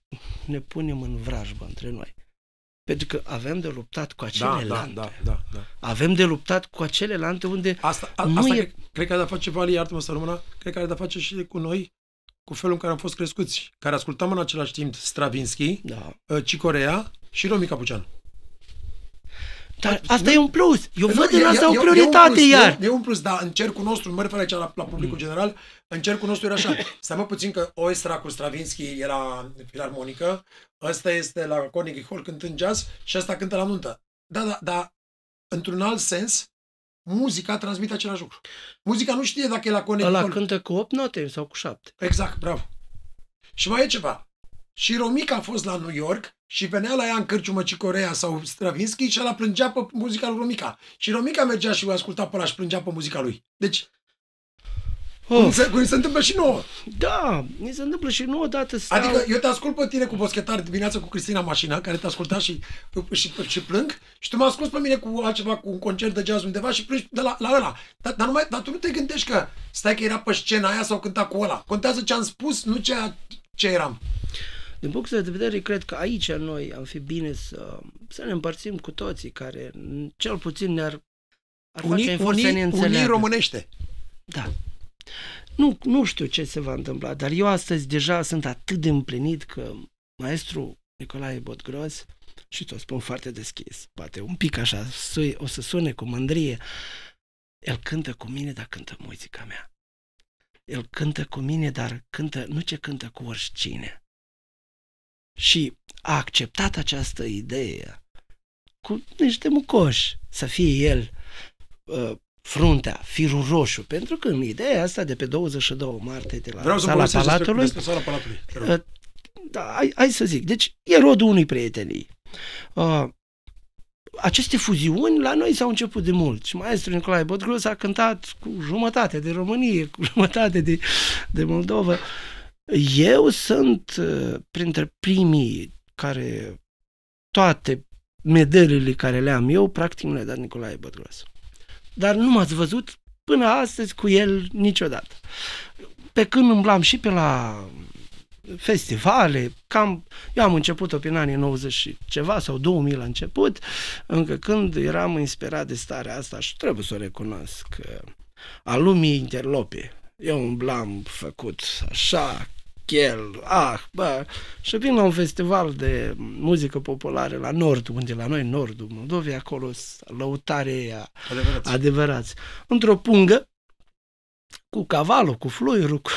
ne punem în vrajbă între noi. Pentru că avem de luptat cu acele da, lante. Da, da, da, da. Avem de luptat cu acele lante unde asta, a, nu asta e... cred, cred că are de-a face, Vali, iartă-mă să rămână, cred că are de-a face și cu noi, cu felul în care am fost crescuți, care ascultam în același timp Stravinsky, da. Uh, Cicorea și Romi Capuceanu. Dar asta nu, e un plus. Eu văd în asta o prioritate, e, e iar. E, e un plus, dar în cercul nostru, mă refer aici la, la publicul mm. general, în cercul nostru era așa. Să puțin că Oestra cu Stravinsky era filarmonică, ăsta este la Carnegie Hall cântând jazz și ăsta cântă la nuntă. Da, da, da, într-un alt sens, muzica transmite același lucru. Muzica nu știe dacă e la Carnegie Ăla Hall. cântă cu 8 note sau cu 7. Exact, bravo. Și mai e ceva. Și Romica a fost la New York și venea la ea în cârciumă Corea sau Stravinsky și ăla plângea pe muzica lui Romica. Și Romica mergea și o asculta pe ăla și plângea pe muzica lui. Deci, cum se, cum se întâmplă și nouă. Da, mi se întâmplă și nouă dată stau... Adică eu te ascult pe tine cu boschetar dimineața cu Cristina Mașina, care te asculta și, și, și plâng, și tu mă asculti pe mine cu altceva, cu un concert de jazz undeva și plângi de la, la ăla. Dar, dar, numai, dar tu nu te gândești că stai că era pe scena aia sau cânta cu ăla. Contează ce am spus, nu ce, ce eram. Din punctul de vedere, cred că aici noi am fi bine să, să ne împărțim cu toții, care cel puțin ne-ar ar unii, face unii, să ne înțeleagă. Unii românește. Da. Nu, nu știu ce se va întâmpla, dar eu astăzi deja sunt atât de împlinit că maestru Nicolae Botgros, și tot spun foarte deschis, poate un pic așa, o să sune cu mândrie, el cântă cu mine, dar cântă muzica mea. El cântă cu mine, dar cântă, nu ce cântă cu oricine și a acceptat această idee cu niște mucoși, să fie el uh, fruntea, firul roșu, pentru că în ideea asta de pe 22 martie de la Vreau sala să Palatului, despre, despre sala Palatului uh, da, hai, hai să zic, deci e rodul unui prietenii. Uh, aceste fuziuni la noi s-au început de mult și maestru Nicolae Botgros a cântat cu jumătate de Românie, cu jumătate de, de Moldova. Uh, eu sunt uh, printre primii care toate medaliile care le am eu, practic nu le-a dat Nicolae Bătgros. Dar nu m-ați văzut până astăzi cu el niciodată. Pe când umblam și pe la festivale, cam, eu am început-o prin anii 90 și ceva, sau 2000 la început, încă când eram inspirat de starea asta și trebuie să o recunosc, a lumii interlope. Eu umblam făcut așa, chel, ah, bă, și vin la un festival de muzică populară la nord, unde la noi nordul Moldovei, acolo lăutare aia, adevărați. adevărați. Într-o pungă, cu cavalul, cu fluierul, cu...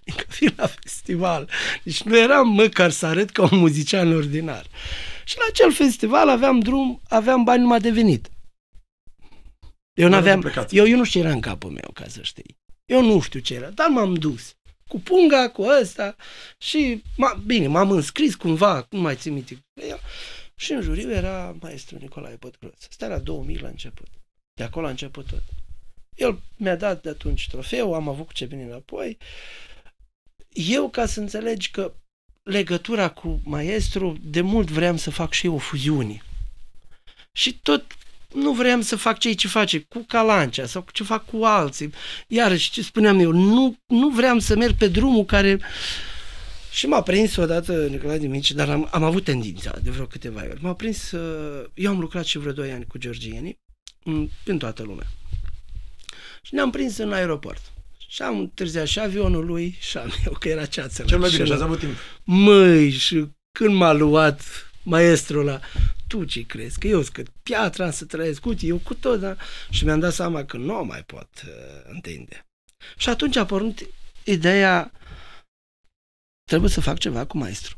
adică vin la festival. Deci nu eram măcar să arăt ca un muzician ordinar. Și la acel festival aveam drum, aveam bani numai de venit. Eu, n-aveam, eu, eu nu știu ce era în capul meu, ca să știi. Eu nu știu ce era, dar m-am dus cu punga, cu ăsta și, ma, bine, m-am înscris cumva, nu mai țin minte. Și în juriu era maestru Nicolae Pătgruț. Asta era 2000 la început. De acolo a început tot. El mi-a dat de atunci trofeu, am avut ce vine înapoi. Eu, ca să înțelegi că legătura cu maestru, de mult vreau să fac și eu o fuziune. Și tot nu vreau să fac ceea ce face cu Calancea sau ce fac cu alții. Iarăși, ce spuneam eu, nu, nu vreau să merg pe drumul care... Și m-a prins odată Nicolae Dimici, dar am, am avut tendința de vreo câteva ori. M-a prins, uh, eu am lucrat și vreo doi ani cu Georgieni, în toată lumea. Și ne-am prins în aeroport. Și am întârziat și avionul lui și am eu, că era ceață. Cel mai bine, și ați avut timp. Măi, și când m-a luat maestrul ăla, tu ce crezi? Că eu sunt piatra să trăiesc, uite, eu cu tot, dar... Și mi-am dat seama că nu mai pot uh, întinde. Și atunci a pornit ideea, trebuie să fac ceva cu maestru.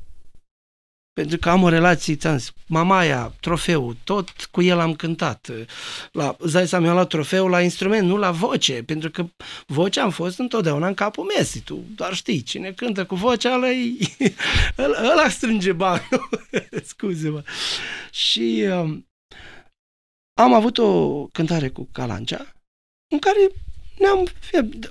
Pentru că am o relație, ți-am zis, Mamaia, trofeu, tot cu el am cântat. La, zai să mi-am luat trofeul la instrument, nu la voce, pentru că vocea am fost întotdeauna în capul Messi. Tu doar știi, cine cântă cu vocea, ăla, ăla strânge banul. Scuze-mă. Și um, am avut o cântare cu Calancea, în care ne-am,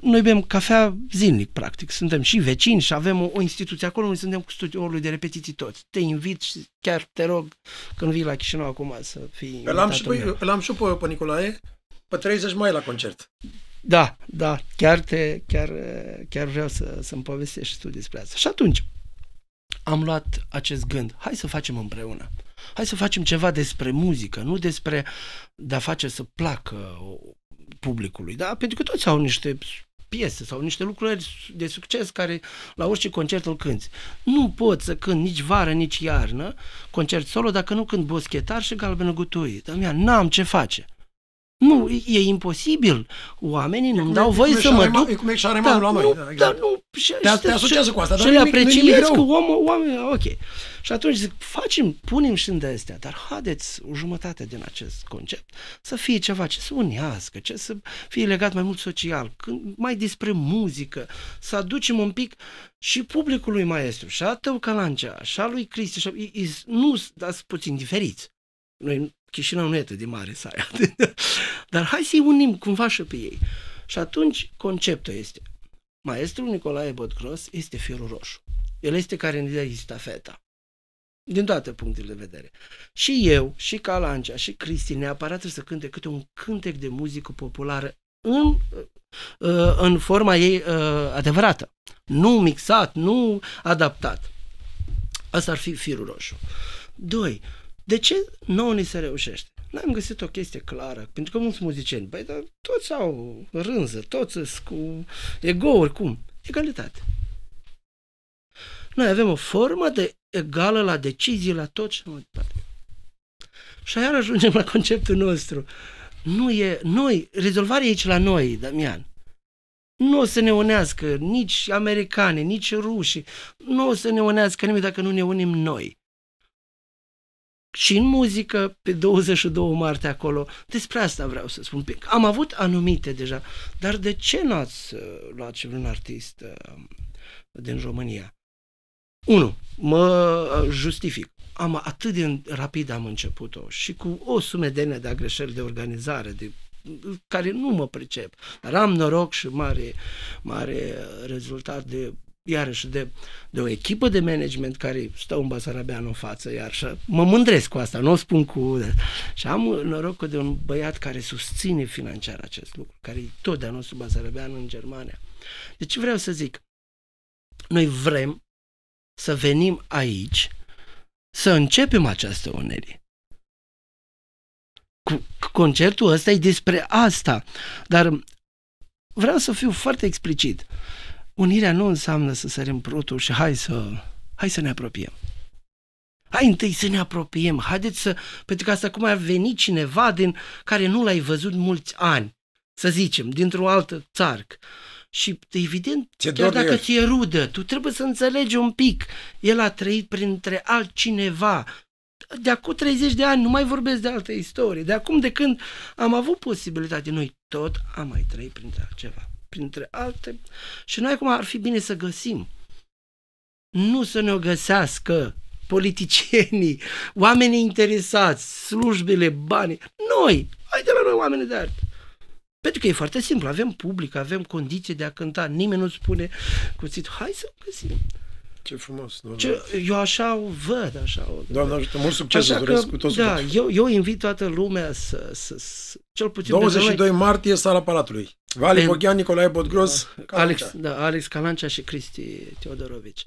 noi bem cafea zilnic, practic. Suntem și vecini și avem o, o instituție acolo unde suntem cu studioul de repetiții toți. Te invit și chiar te rog când vii la Chișinău acum să fii Îl am și, pe, îl am și pe, pe Nicolae pe 30 mai la concert. Da, da, chiar, te, chiar, chiar vreau să, să-mi povestești tu despre asta. Și atunci am luat acest gând, hai să facem împreună. Hai să facem ceva despre muzică, nu despre de-a face să placă publicului, da? Pentru că toți au niște piese sau niște lucruri de succes care la orice concert îl cânti. Nu pot să cânt nici vară, nici iarnă concert solo dacă nu cânt boschetar și galbenă gutui. Dar n-am ce face. Nu, e imposibil. Oamenii nu-mi dau voie să mă duc. E cum e șaremanul da, la noi. Nu, da, exact. nu, și, te, te asociază cu asta, dar și le apreciez că oameni, ok. Și atunci zic, facem, punem și în astea, dar haideți o jumătate din acest concept să fie ceva ce să unească, ce să fie legat mai mult social, mai despre muzică, să aducem un pic și publicului maestru, și a tău Calancea, și a lui Cristi, și a, nu, dați puțin diferiți. Noi, Chișinău nu e atât de mare să ai Dar hai să-i unim cumva și pe ei. Și atunci conceptul este, maestrul Nicolae Botcros este firul roșu. El este care ne dă stafeta. Din toate punctele de vedere. Și eu, și Calancea, și Cristi neapărat trebuie să cânte câte un cântec de muzică populară în, uh, în forma ei uh, adevărată. Nu mixat, nu adaptat. Asta ar fi firul roșu. Doi, de ce nouă ni se reușește? N-am găsit o chestie clară, pentru că mulți muzicieni, băi, dar toți au rânză, toți sunt cu egouri, cum? Egalitate. Noi avem o formă de egală la decizii, la tot și mai departe. Și aia ajungem la conceptul nostru. Nu e noi, rezolvarea e aici la noi, Damian. Nu o să ne unească nici americani, nici ruși, nu o să ne unească nimeni dacă nu ne unim noi și în muzică pe 22 martie acolo. Despre asta vreau să spun. Am avut anumite deja, dar de ce n-ați uh, luat și un artist uh, din România? Unu, mă uh, justific. Am atât de rapid am început-o și cu o sumedenie de greșeli de organizare, de care nu mă pricep. Dar am noroc și mare, mare rezultat de iarăși de, de o echipă de management care stă un Basarabean în față, iar și mă mândresc cu asta, nu o spun cu... Și am norocul de un băiat care susține financiar acest lucru, care e tot de-a nostru Basarabean în Germania. Deci vreau să zic, noi vrem să venim aici, să începem această unere. Concertul ăsta e despre asta, dar vreau să fiu foarte explicit. Unirea nu înseamnă să sărim prutul și hai să, hai să ne apropiem. Hai întâi să ne apropiem, haideți să... Pentru că asta cum ar veni cineva din care nu l-ai văzut mulți ani, să zicem, dintr-o altă țară. Și evident, Ce chiar dacă ți e rudă, tu trebuie să înțelegi un pic. El a trăit printre altcineva. De acum 30 de ani nu mai vorbesc de altă istorie. De acum de când am avut posibilitate, noi tot am mai trăit printre altceva printre alte. Și noi acum ar fi bine să găsim. Nu să ne o găsească politicienii, oamenii interesați, slujbele, banii. Noi, hai de la noi oameni de artă. Pentru că e foarte simplu, avem public, avem condiții de a cânta, nimeni nu spune cuțit, hai să găsim. Ce frumos, doamne. Ce, eu așa o văd, așa o Doamne ajută, mult succes așa doresc că, cu toți. Da, eu, eu invit toată lumea să, să, să cel puțin 22 martie, sala Palatului. Vali Boghean, Nicolae Botgros, Alex, da, Alex Calancea și Cristi Teodorovici.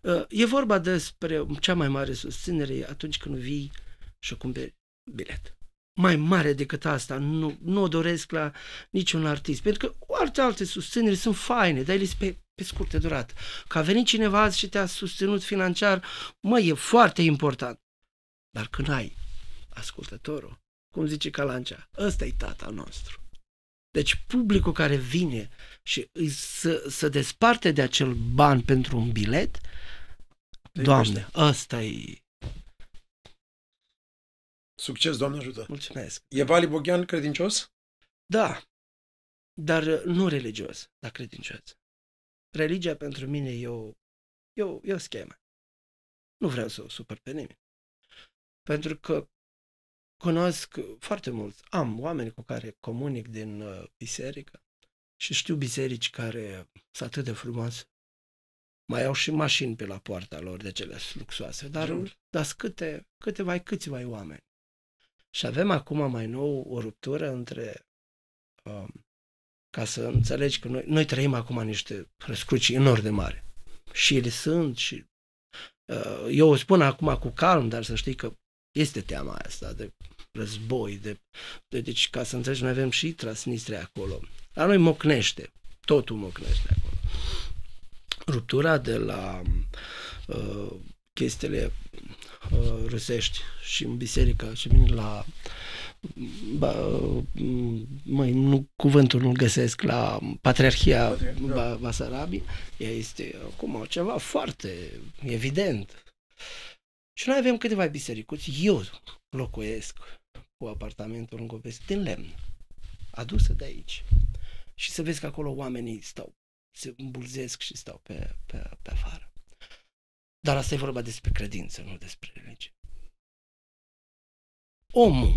Uh, e vorba despre cea mai mare susținere atunci când vii și cumperi bilet mai mare decât asta nu, nu o doresc la niciun artist. Pentru că orice alte susțineri sunt faine, dar ele pe, pe scurtă durată. Că a venit cineva azi și te-a susținut financiar, mă, e foarte important. Dar când ai ascultătorul, cum zice Calancea, ăsta e tata nostru. Deci publicul care vine și să, să desparte de acel ban pentru un bilet, Doamne, ăsta e Succes, Doamne ajută! Mulțumesc! E Vali Boghian credincios? Da, dar uh, nu religios, dar credincios. Religia pentru mine e o, e o, e o schemă. Nu vreau să o supăr pe nimeni. Pentru că cunosc foarte mulți, am oameni cu care comunic din uh, biserică și știu biserici care sunt atât de frumoase. Mai au și mașini pe la poarta lor de cele luxoase, dar, dar câte, câteva, câțiva oameni. Și avem acum mai nou o ruptură între, um, ca să înțelegi că noi, noi trăim acum niște răscruci enorm de mari. Și ele sunt și uh, eu o spun acum cu calm, dar să știi că este teama asta de război, de, de, deci ca să înțelegi, noi avem și Transnistria acolo. La noi mocnește, totul mocnește acolo. Ruptura de la uh, chestiile uh, rusești și în biserică și vine la ba, măi, nu, cuvântul nu găsesc la Patriarhia da. Basarabii, ea este acum ceva foarte evident. Și noi avem câteva bisericuți. Eu locuiesc cu apartamentul în Gobesc din lemn, adusă de aici. Și să vezi că acolo oamenii stau, se îmbulzesc și stau pe, pe, pe afară. Dar asta e vorba despre credință, nu despre religie. Omul.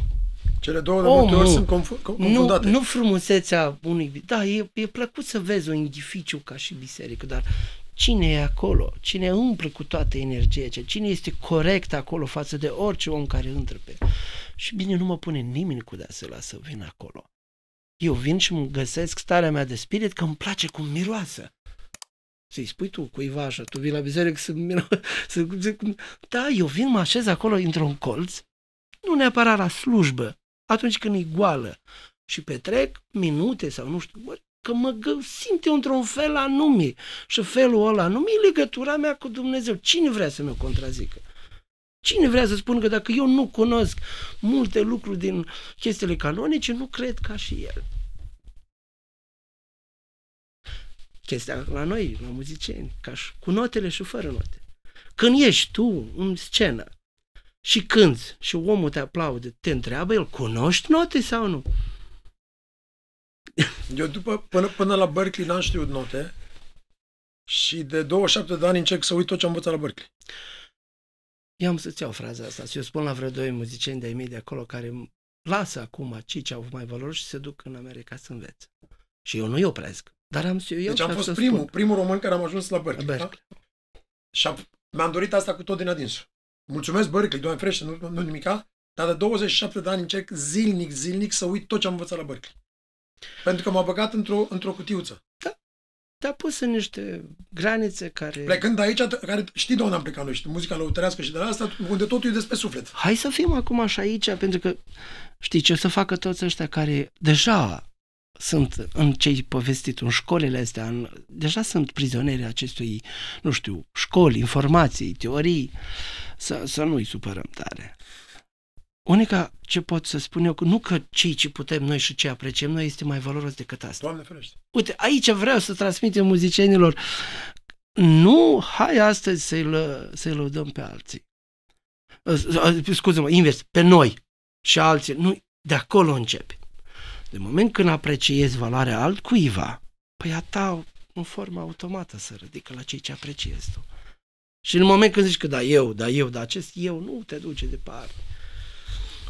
Cele două de multe ori sunt confundate. Nu, nu frumusețea unui... Da, e, e plăcut să vezi un edificiu ca și biserică, dar cine e acolo? Cine umple cu toată energia Cine este corect acolo față de orice om care intră pe... Și bine, nu mă pune nimeni cu de să lasă vin acolo. Eu vin și îmi găsesc starea mea de spirit că îmi place cum miroasă. Să-i spui tu cuiva așa, tu vii la biserică să, să zic, da, eu vin, mă așez acolo într-un colț, nu neapărat la slujbă, atunci când e goală și petrec minute sau nu știu, bă, că mă simt eu într-un fel anume și felul ăla anume e legătura mea cu Dumnezeu. Cine vrea să mă contrazică? Cine vrea să spună că dacă eu nu cunosc multe lucruri din chestiile canonice, nu cred ca și el? Chestia la noi, la muzicieni, ca și cu notele și fără note. Când ești tu în scenă și cânți și omul te aplaude, te întreabă el, cunoști note sau nu? Eu după, până, până la Berkeley n-am știut note și de 27 de ani încerc să uit tot ce am învățat la Berkeley. Eu am să-ți iau fraza asta și eu spun la vreo doi muzicieni de-ai mei de acolo care lasă acum cei ce au mai valori și se duc în America să învețe. Și eu nu-i opresc. Dar am să eu Deci am fost primul, spun. primul român care am ajuns la Berkeley. La Berkeley. Da? Și am, mi-am dorit asta cu tot din adinsul. Mulțumesc Berkeley, doamne frește, nu, nu nimica, dar de 27 de ani încerc zilnic, zilnic să uit tot ce am învățat la Berkeley. Pentru că m-a băgat într-o, într-o cutiuță. Da. Te-a pus în niște granițe care... Plecând de aici, care știi de unde am plecat noi, știi, muzica lăutărească și de la asta, unde totul e despre suflet. Hai să fim acum așa aici, pentru că știi ce o să facă toți ăștia care deja sunt în ce povestit, în școlile astea, în, deja sunt prizonieri acestui, nu știu, școli, informații, teorii, să, să nu-i supărăm tare. Unica ce pot să spun eu, nu că cei ce putem noi și ce apreciem noi este mai valoros decât asta. Doamne ferește. Uite, aici vreau să transmitem muzicienilor, nu, hai astăzi să-i, lă, să-i lăudăm pe alții. Scuze-mă, invers, pe noi și alții. Nu, de acolo începe. De moment când apreciezi valoarea altcuiva, păi a ta în formă automată să ridică la cei ce apreciezi tu. Și în moment când zici că da, eu, da, eu, da, acest eu nu te duce departe.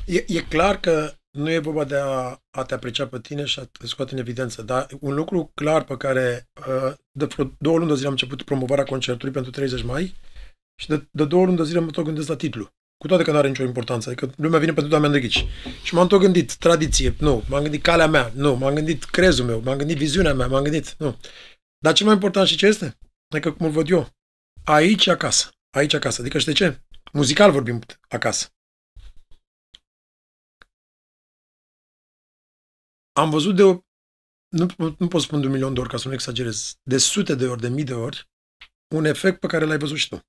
E, e clar că nu e vorba de a, a te aprecia pe tine și a te scoate în evidență, dar un lucru clar pe care uh, de vreo două luni de zile am început promovarea concertului pentru 30 mai și de, de două luni de zile mă tot gândesc la titlu. Cu toate că nu are nicio importanță, adică lumea vine pentru Doamne Andrighici. Și m-am tot gândit, tradiție, nu, m-am gândit calea mea, nu, m-am gândit crezul meu, m-am gândit viziunea mea, m-am gândit, nu. Dar cel mai important și ce este? Adică cum îl văd eu, aici acasă, aici acasă, adică știi ce? Muzical vorbim acasă. Am văzut de, o, nu, nu pot spune de un milion de ori ca să nu exagerez, de sute de ori, de mii de ori, un efect pe care l-ai văzut și tu.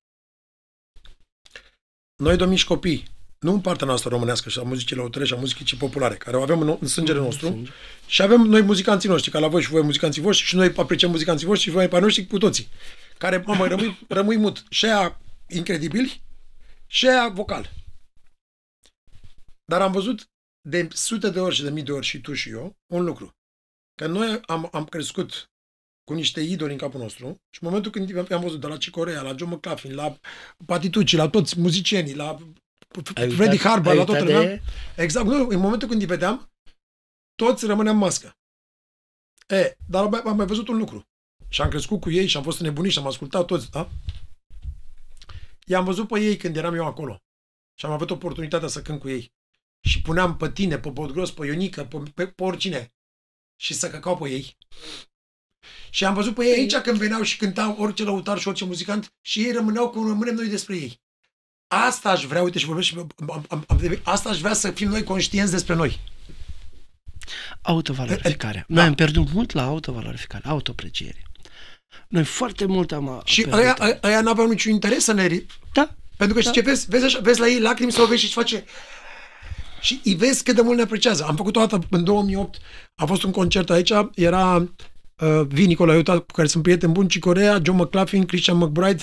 Noi, de mici copii, nu în partea noastră românească și a muzicii lăutăre și a muzicii populare, care o avem în, în sângele nostru, Sânge. și avem noi muzicanții noștri, ca la voi și voi muzicanții voștri, și noi apreciem muzicanții voștri și voi pe noștri cu toții, care, mamă, rămâi, rămâi mut. Și aia incredibili, și aia vocal. Dar am văzut de sute de ori și de mii de ori și tu și eu un lucru. Că noi am, am crescut cu niște idoli în capul nostru și în momentul când am văzut de la Cicorea, la John McLaughlin, la Patitucci, la toți muzicienii, la Ai Freddie uitat- Harbour, ai la toată uitat lumea, de- Exact, nu, în momentul când îi vedeam, toți rămâneam în mască. E, dar am, am mai văzut un lucru. Și am crescut cu ei și am fost nebunit și am ascultat toți, da? I-am văzut pe ei când eram eu acolo. Și am avut oportunitatea să cânt cu ei. Și puneam pe tine, pe Bodgros, pe Ionică, pe, pe, pe oricine. Și să căcau pe ei. Și am văzut pe ei aici când veneau și cântau orice lăutar și orice muzicant și ei rămâneau cum rămânem noi despre ei. Asta aș vrea, uite și vorbesc și am, am, am, asta aș vrea să fim noi conștienți despre noi. Autovalorificarea. Da. Noi am pierdut mult la autovalorificare, autopreciere. Noi foarte mult am Și pierdut. ăia, ăia- ăia n-aveau niciun interes să ne... ri- Da, Pentru că Da. știi ce vezi? Vezi, așa, vezi la ei lacrimi sau vezi și îți face... Și îi vezi cât de mult ne apreciază. Am făcut o dată în 2008, a fost un concert aici, era uh, Vin Nicolae Iuta, cu care sunt prieteni buni, Cicorea, John McLaughlin, Christian McBride,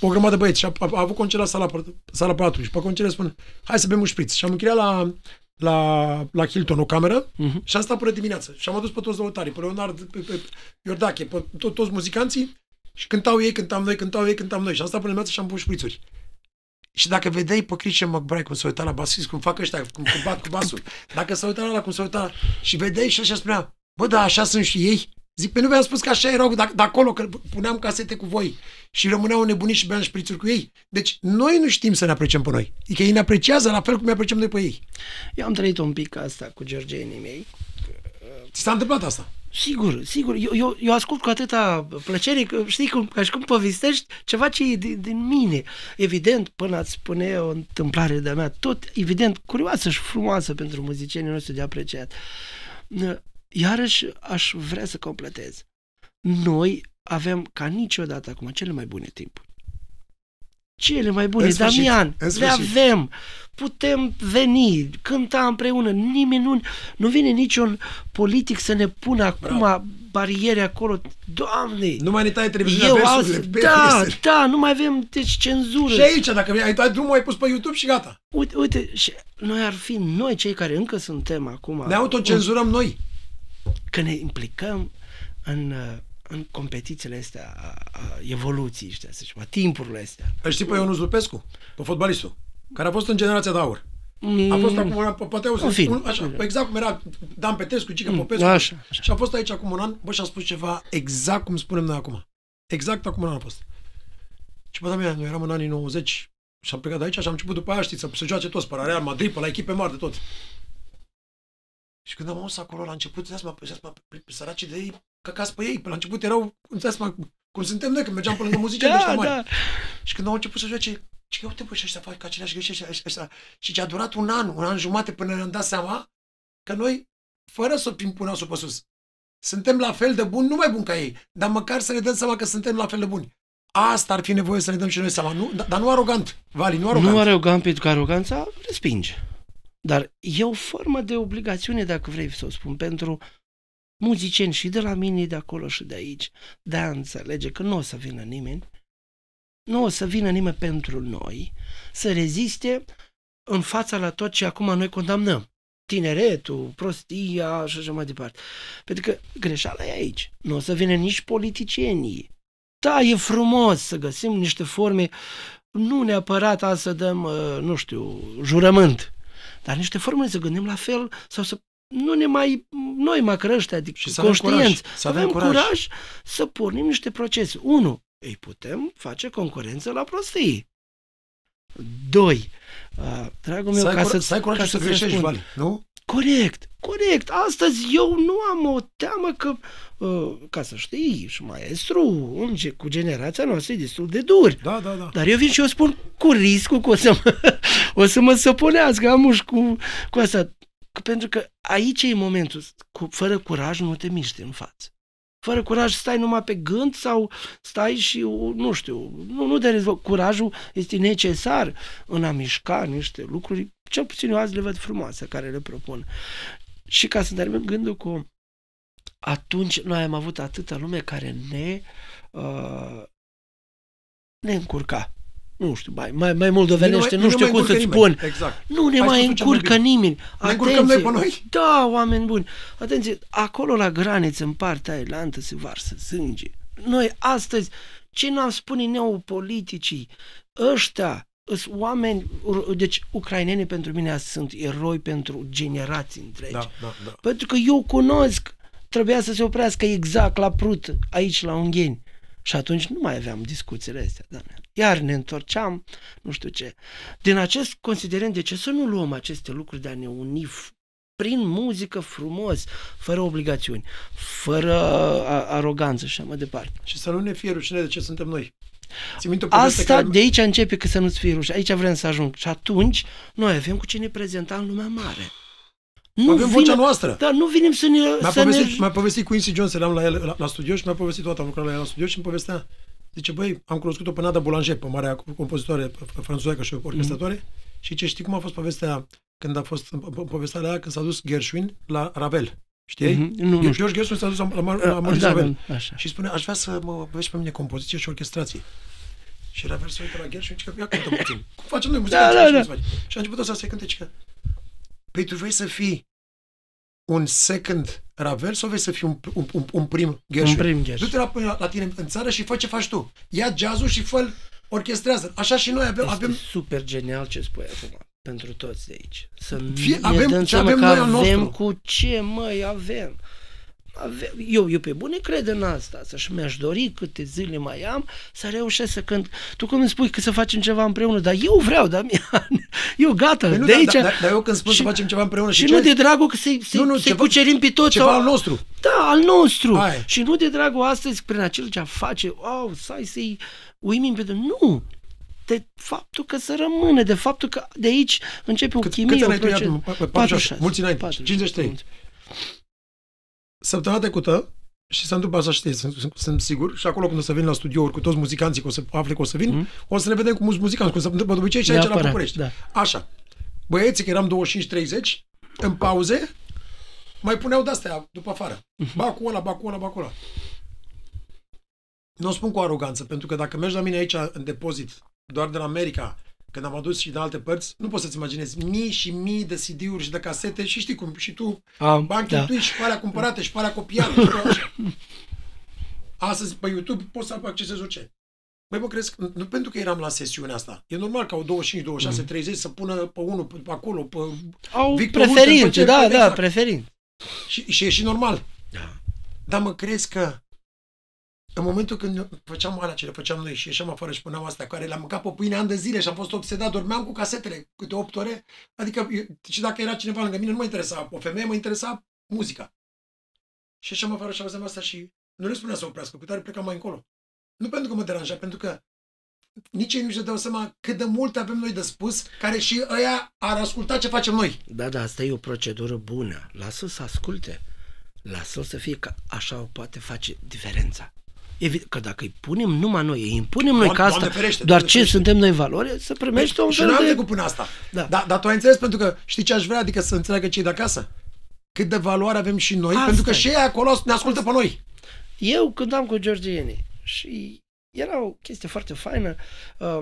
o grămadă de băieți. Și a, a, a avut concert la sala, sala Palatului. Și pe concert spun, hai să bem un șpriț. Și am închiriat la, la, la Hilton o cameră Mhm. și am stat până dimineață. Și am adus pe toți lăutarii, pe Leonard, pe, pe Iordache, pe to- toți muzicanții și cântau ei, cântam noi, cântau ei, cântam noi. Și am stat până dimineață și am pus șprițuri. Și dacă vedeai pe Christian McBride cum se uita la basist, cum fac ăștia, cum, cum bat cu basul, dacă se uita la ăla, cum se uita și vedeai și așa spunea, bă, da, așa sunt și ei. Zic, pe nu vi-am spus că așa erau de, de acolo, că puneam casete cu voi și rămâneau nebuniți și beam șprițuri cu ei. Deci noi nu știm să ne apreciem pe noi. Adică ei ne apreciază la fel cum ne apreciem noi pe ei. eu am trăit un pic asta cu georgenii mei. Ți s-a întâmplat asta? Sigur, sigur. Eu, eu, eu ascult cu atâta plăcere că știi cum, ca și cum povestești ceva ce e din, din mine. Evident, până ați spune o întâmplare de-a mea, tot evident curioasă și frumoasă pentru muzicienii noștri de apreciat. Iarăși aș vrea să completez. Noi avem ca niciodată acum cele mai bune timpuri. Cele mai bune, În sfârșit, Damian, în le sfârșit. avem, putem veni, cânta împreună, nimeni nu, nu vine niciun politic să ne pună acum Bravo. bariere acolo. Doamne, Nu mai ne taie televiziunea eu versurile, azi, pe da, versuri. da, nu mai avem deci cenzură. Și aici, dacă ai dat drumul, ai pus pe YouTube și gata. Uite, uite, și noi ar fi noi cei care încă suntem acum, Ne autocenzurăm noi. că ne implicăm în, uh, în competițiile astea, a, a evoluției, știa, să zicem, a timpurile astea. Îl știi pe Ionuț Lupescu? Pe fotbalistul. Care a fost în generația de aur. Mm, A fost acum un an, po- poate În auzi, film. un, așa, exact cum era Dan Petrescu, Gica Mm, Popescu. așa, așa. Și a fost aici acum un an, bă, și a spus ceva exact cum spunem noi acum. Exact acum un an a fost. Și bă, da, mea, noi eram în anii 90 și am plecat de aici și am început după aia, știți, să se joace toți, pe la Real Madrid, pe la echipe mari de tot. Și când am auzit acolo la început, dați mă, dați mă, săracii de ei, căcați pe ei. Pe la început erau, dați mă, cum suntem noi, când mergeam pe lângă muzici de ăștia Da, mari. da. Și când au început să joace, și că uite, bă, și ăștia fac aceleași greșeli, ăștia, ăștia. Și ce a durat un an, un an jumate până ne-am dat seama că noi, fără să fim până sub pe sus, suntem la fel de buni, nu mai buni ca ei, dar măcar să ne dăm seama că suntem la fel de buni. Asta ar fi nevoie să ne dăm și noi seama, nu, dar nu arogant, Vali, nu arogant. Nu arogant pentru că aroganța respinge. Dar e o formă de obligațiune, dacă vrei să o spun, pentru muzicieni și de la mine, de acolo și de aici, de a înțelege că nu o să vină nimeni, nu o să vină nimeni pentru noi, să reziste în fața la tot ce acum noi condamnăm. Tineretul, prostia și așa mai departe. Pentru că greșeala e aici. Nu o să vină nici politicienii. Da, e frumos să găsim niște forme nu neapărat a să dăm, uh, nu știu, jurământ, dar niște forme să gândim la fel sau să nu ne mai, noi măcar ăștia, adică Și să avem conștienți, curaj, să să avem avem curaj. curaj să pornim niște procese. Unu, îi putem face concurență la prostii. Doi, uh, dragul meu, să ai, ca cura- să, să ai curaj ca și să să-ți greșești, răspund. Vali, nu? Corect, corect. Astăzi eu nu am o teamă că, uh, ca să știi, și maestru în ge- cu generația noastră e destul de dur. Da, da, da. Dar eu vin și eu spun cu riscul că o să mă, o să mă săponească amuși cu, cu asta. Că- Pentru că aici e momentul. Cu, fără curaj nu te miști în față. Fără curaj stai numai pe gând sau stai și, nu știu, nu, nu de rezolv. Curajul este necesar în a mișca niște lucruri, cel puțin eu azi le văd frumoase, care le propun. Și ca să termin gândul cu atunci noi am avut atâta lume care ne uh, ne încurca. Nu știu, mai, mai, mai moldovenește, nu, nu știu mai cum să-ți încurcă nimeni. spun. Exact. Nu ne Ai mai spus-o cel mai încurcă bine. nimeni. Ne încurcăm noi pe noi. Da, oameni buni. Atenție, acolo la graniță, în partea ailantă, se varsă sânge. Noi astăzi, ce n-am spune neopoliticii, ăștia sunt oameni, deci ucrainenii pentru mine astăzi sunt eroi pentru generații întregi. Da, da, da. Pentru că eu cunosc, trebuia să se oprească exact la Prut, aici la Ungheni. Și atunci nu mai aveam discuțiile astea. Da. Iar ne întorceam, nu știu ce. Din acest considerent, de ce să nu luăm aceste lucruri de a ne uni f- prin muzică frumos, fără obligațiuni, fără a- aroganță și așa mai departe. Și să nu ne fie rușine de ce suntem noi. Ți minte o poveste Asta, care... de aici începe că să nu-ți fie rușine. Aici vrem să ajung. Și atunci, noi avem cu ce ne prezenta în lumea mare. Nu Avem vocea noastră. Da, nu venim să ne... Mi-a să povestit, ne... mi-a povestit Quincy Jones, eram la el la, la studio și mi-a povestit toată, am lucrat la el la studio și îmi povestea. Zice, băi, am cunoscut-o pe Nada Boulanger, pe marea compozitoare franțuză și orchestratoare Mhm. mm-hmm. și ce știi cum a fost povestea când a fost în po- povestea aia când s-a dus Gershwin la Ravel. Știi? Mhm, nu, nu George Gershwin s-a dus la, la, la, la Ah, Maurice da, Ravel. da, așa. Și spune, aș vrea să mă vedeți pe mine compoziție și orchestrație. Și Ravel se uită la Gershwin și zice, ia cântă puțin. Cum facem noi muzica? Da, da, da. Și a început să se cânte, zice că, păi tu vrei să fii un second Ravel sau vrei să fii un, un, un, un prim Gershwin? Un prim Gershwin. Du-te la, la, la tine în țară și fă ce faci tu. Ia jazzul și fă orchestrează. Așa și noi avem, Este avem super genial ce spui acum pentru toți de aici. Să Fie- ne avem dăm ce seama avem că noi al avem nostru. cu ce, măi, avem. Avem. Eu, eu pe bune cred în asta, să și mi-aș dori câte zile mai am să reușesc să cânt. Tu cum îmi spui că să facem ceva împreună, dar eu vreau, Damian. Eu gata, Păi nu, de dar- aici. dar, dar, dar eu când spun și- să facem ceva împreună și, și ce? nu de dragul că să-i, să Nu, nu, să ceva- cucerim pe toți. ceva sau- al nostru. Da, al nostru. Aia e. Și nu de dragul astăzi, prin acel ce face, oh, să să-i uimim pe toți. Nu! De faptul că să rămână, de faptul că de aici începe o Cât, chimie, câți o ani ai tu? procedură. Iată, 46. Mulți înainte. 53. Săptămâna trecută, și se întâmplă asta, știi, sunt, sunt, sunt sigur, și acolo când o să vin la studiouri cu toți muzicanții, că o să afle că o să vin, Mhm. o să ne vedem cu mulți muzicanți, cum se întâmplă de obicei și aici la Neapărat, București. da. Așa. Băieții, că eram 25-30, în pauze, mai puneau de-astea după afară. Mhm. Ba cu ăla, ba cu ăla, ba cu ăla. Nu o spun cu aroganță, pentru că dacă mergi la mine aici în depozit, doar din America, când am adus și din alte părți, nu poți să-ți imaginezi mii și mii de CD-uri și de casete și știi cum, și tu Am, bani da. cheltuiți și pe alea cumpărate și pe alea copiate. și pe așa. Astăzi pe YouTube poți să accesezi orice. Băi, mă crezi, nu pentru că eram la sesiunea asta. E normal ca o 25, 26, 30 să pună pe unul pe, pe acolo, pe... Au Victor Ulter, preferințe, pe da, ce- da, exact. preferințe. Și, și e și normal. Da. Dar mă crezi că în momentul când făceam alea ce le făceam noi și ieșeam afară și puneam astea, care le-am mâncat pe pâine ani de zile și am fost obsedat, dormeam cu casetele câte 8 ore, adică eu, și dacă era cineva lângă mine, nu mă interesa o femeie, mă interesa muzica. Și ieșeam afară și auzeam asta și nu le spunea să oprească, cu tare plecam mai încolo. Nu pentru că mă deranja, pentru că nici ei nu și dau seama cât de mult avem noi de spus, care și ăia ar asculta ce facem noi. Da, da, asta e o procedură bună. Lasă să asculte. Lasă-l să fie că așa o poate face diferența. Evident că dacă îi punem numai noi, îi impunem noi Doamne- ca asta, Doamne ferește, doar Doamne ce ferește. suntem noi valoare, să primești un și fel noi am de... trecut până asta. Da. Da, dar tu ai înțeles pentru că știi ce aș vrea? Adică să înțeleagă cei de acasă. Cât de valoare avem și noi, Asta pentru că e. și ei acolo ne ascultă pe noi. Eu cântam cu George Ieni și era o chestie foarte faină. Uh,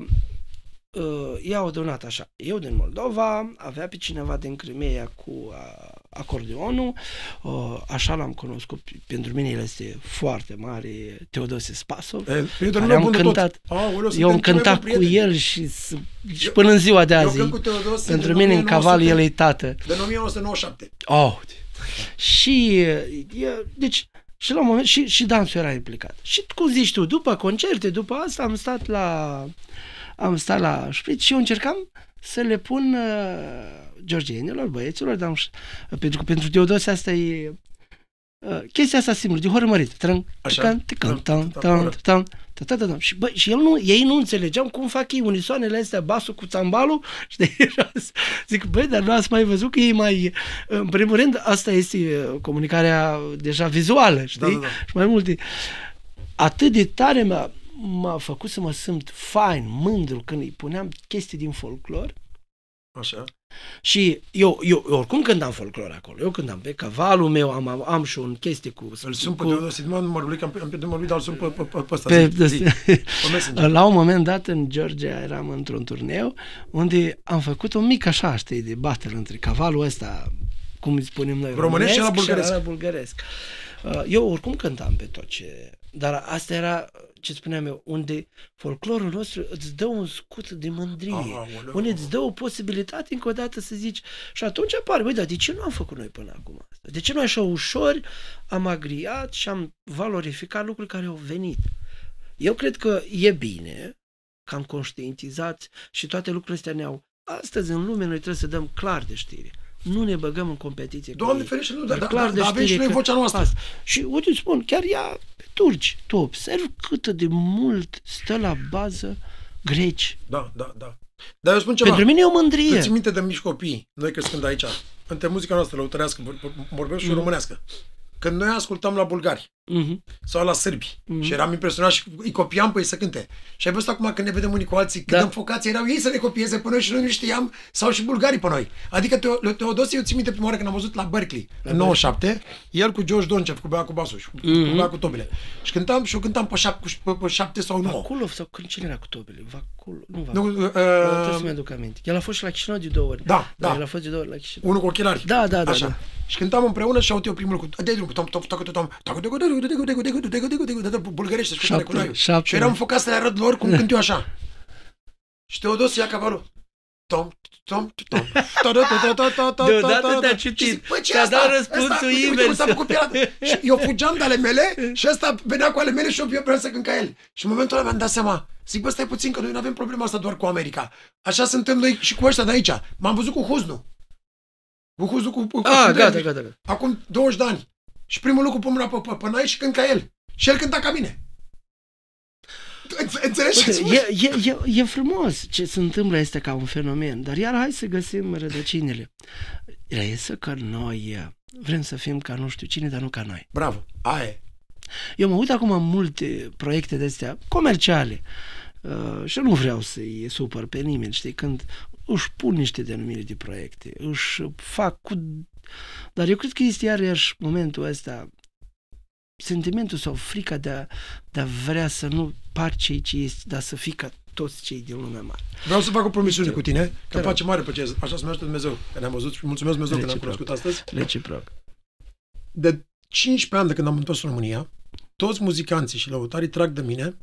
uh, ea o donat așa. Eu din Moldova, avea pe cineva din Crimea cu uh, acordeonul, uh, așa l-am cunoscut. Pentru mine el este foarte mare, Teodose Spasov. E, prietenul care meu am bun de cântat, tot. Aoleu, eu suntem am cei mai cântat buni cu prieteni. el și, s- și Eu- până în ziua de Eu azi. cânt cu Teodose Pentru din mine în caval 1900 el e tată. Din 1997. Oh. Și, e, deci, și la un moment, și, și dansul era implicat. Și cum zici tu, după concerte, după asta am stat la, am stat la șpriț și eu încercam să le pun uh, georgienilor, băieților, dar am, ș- pentru că pentru Teodose asta e uh, chestia asta simplă, de horămărit. Trân, Așa. tăcan, tăcan, Trân, tan, tan, tan, tan, ta, ta, ta, ta. Și, bă, și el nu, ei nu înțelegeau cum fac ei unisoanele astea, basul cu țambalul, știi? Zic, băi, dar nu ați mai văzut că ei mai... În primul rând, asta este uh, comunicarea deja vizuală, știi? Da, da, da. Și mai multe. Atât de tare m-a, m-a făcut să mă simt fain, mândru, când îi puneam chestii din folclor, Așa. Și eu, eu, eu oricum cântam folclor acolo. Eu cântam pe cavalul meu, am, am, am și un chestie cu... Îl sun pe cu, Teodosie, nu numărul lui, că am, am pierdut numărul lui, dar îl sun pe, pe, pe, pe ăsta. pe, zi, zi, pe Messenger. la un moment dat în Georgia eram într-un turneu unde am făcut o mică așa, știi, de battle între cavalul ăsta, cum îi spunem noi, Românesc și ăla bulgăresc. ăla bulgăresc. Uh, Eu oricum cântam pe tot ce... Dar asta era, ce spuneam eu, unde folclorul nostru îți dă un scut de mândrie. Aoleu. unde îți dă o posibilitate încă o dată să zici și atunci apare, băi, dar de ce nu am făcut noi până acum asta? De ce noi așa ușor am agriat și am valorificat lucruri care au venit? Eu cred că e bine că am conștientizat și toate lucrurile astea ne-au... Astăzi în lume noi trebuie să dăm clar de știre. Nu ne băgăm în competiție cu Doamne ei. ferește, nu, Dar dar, clar dar, de dar avem și știre noi că vocea noastră. Asta. Și uite, îți spun, chiar ea pe turci, tu observi cât de mult stă la bază greci. Da, da, da. Dar eu spun ceva. Pentru mine e o Tu mândrie. ții minte de mici copii, noi crescând aici, între muzica noastră lăutărească, vor- vor- vorbesc și Mhm. românească. Când noi ascultam la bulgari Mhm. sau la sârbi Mhm. și eram impresionat și îi copiam pe ei să cânte. Și ai văzut acum când ne vedem unii cu alții, când Da. dăm focație, erau ei să ne copieze pe noi și noi nu știam, sau și bulgarii pe noi. Adică Teo- Teodosie, eu țin minte prima oară când am văzut la Berkeley, în 97, el cu George Doncev, cu bea cu basul și cu, Mhm. cu bea cu tobile. Și cântam și eu cântam pe, șap, pe, pe șapte sau nouă. Vaculov sau când cine era cu tobele? Vaculov, nu Nu, Vaculov. uh, Trebuie să-mi aduc aminte. El a fost și la Chișinău de două ori. Da, da. El a fost de două ori la Chișinău. unul cu ochelari. Da, da, da, Așa. da. Și cântam împreună și aud eu primul lucru. De drum, tom, tom, tom, tom, bulgărește și Șapte, cu noi. șapte. Și eram înfocat să le arăt lor cum cânt eu așa. Și Teodosie ia cavalul. Tom, tom, tom. Deodată te-a citit. Și zic, Băi, ce Ți-a asta? dat răspunsul Asta, uite, uite, invers. s-a făcut pirat. Și eu fugeam de ale mele și ăsta venea cu ale mele și eu eu vreau să cânt ca el. Și în momentul ăla mi-am dat seama. Zic, bă, stai puțin că noi nu avem problema asta doar cu America. Așa suntem noi și cu ăștia de aici. M-am văzut cu Huznu. Cu Huznu cu, cu, cu Ah, cu gata, David. gata, gata. Acum 20 de ani. Și primul lucru pun mâna pe, pe, pe nai și cânt ca el. Și el cânta ca mine. Înțe- Înțelegi ce Uite, e, e, e, e frumos ce se întâmplă este ca un fenomen, dar iar hai să găsim rădăcinile. Reiese că noi eh, vrem să fim ca nu știu cine, dar nu ca noi. Bravo, aia e. Eu mă uit acum în multe proiecte de astea comerciale uh, și nu vreau să-i supăr pe nimeni, știi, când își pun niște denumiri de proiecte, își fac cu... Dar eu cred că este iarăși momentul ăsta sentimentul sau frica de a, de a vrea să nu par cei ce este, dar să fii ca toți cei din lumea mare. Vreau să fac o promisiune cu tine, că Te îmi rog. face mare plăcere. Așa se numește Dumnezeu, că ne-am văzut și mulțumesc Dumnezeu că ne-am Reciproc. cunoscut astăzi. Reciproc. De 15 ani de când am întors în România, toți muzicanții și lăutarii trag de mine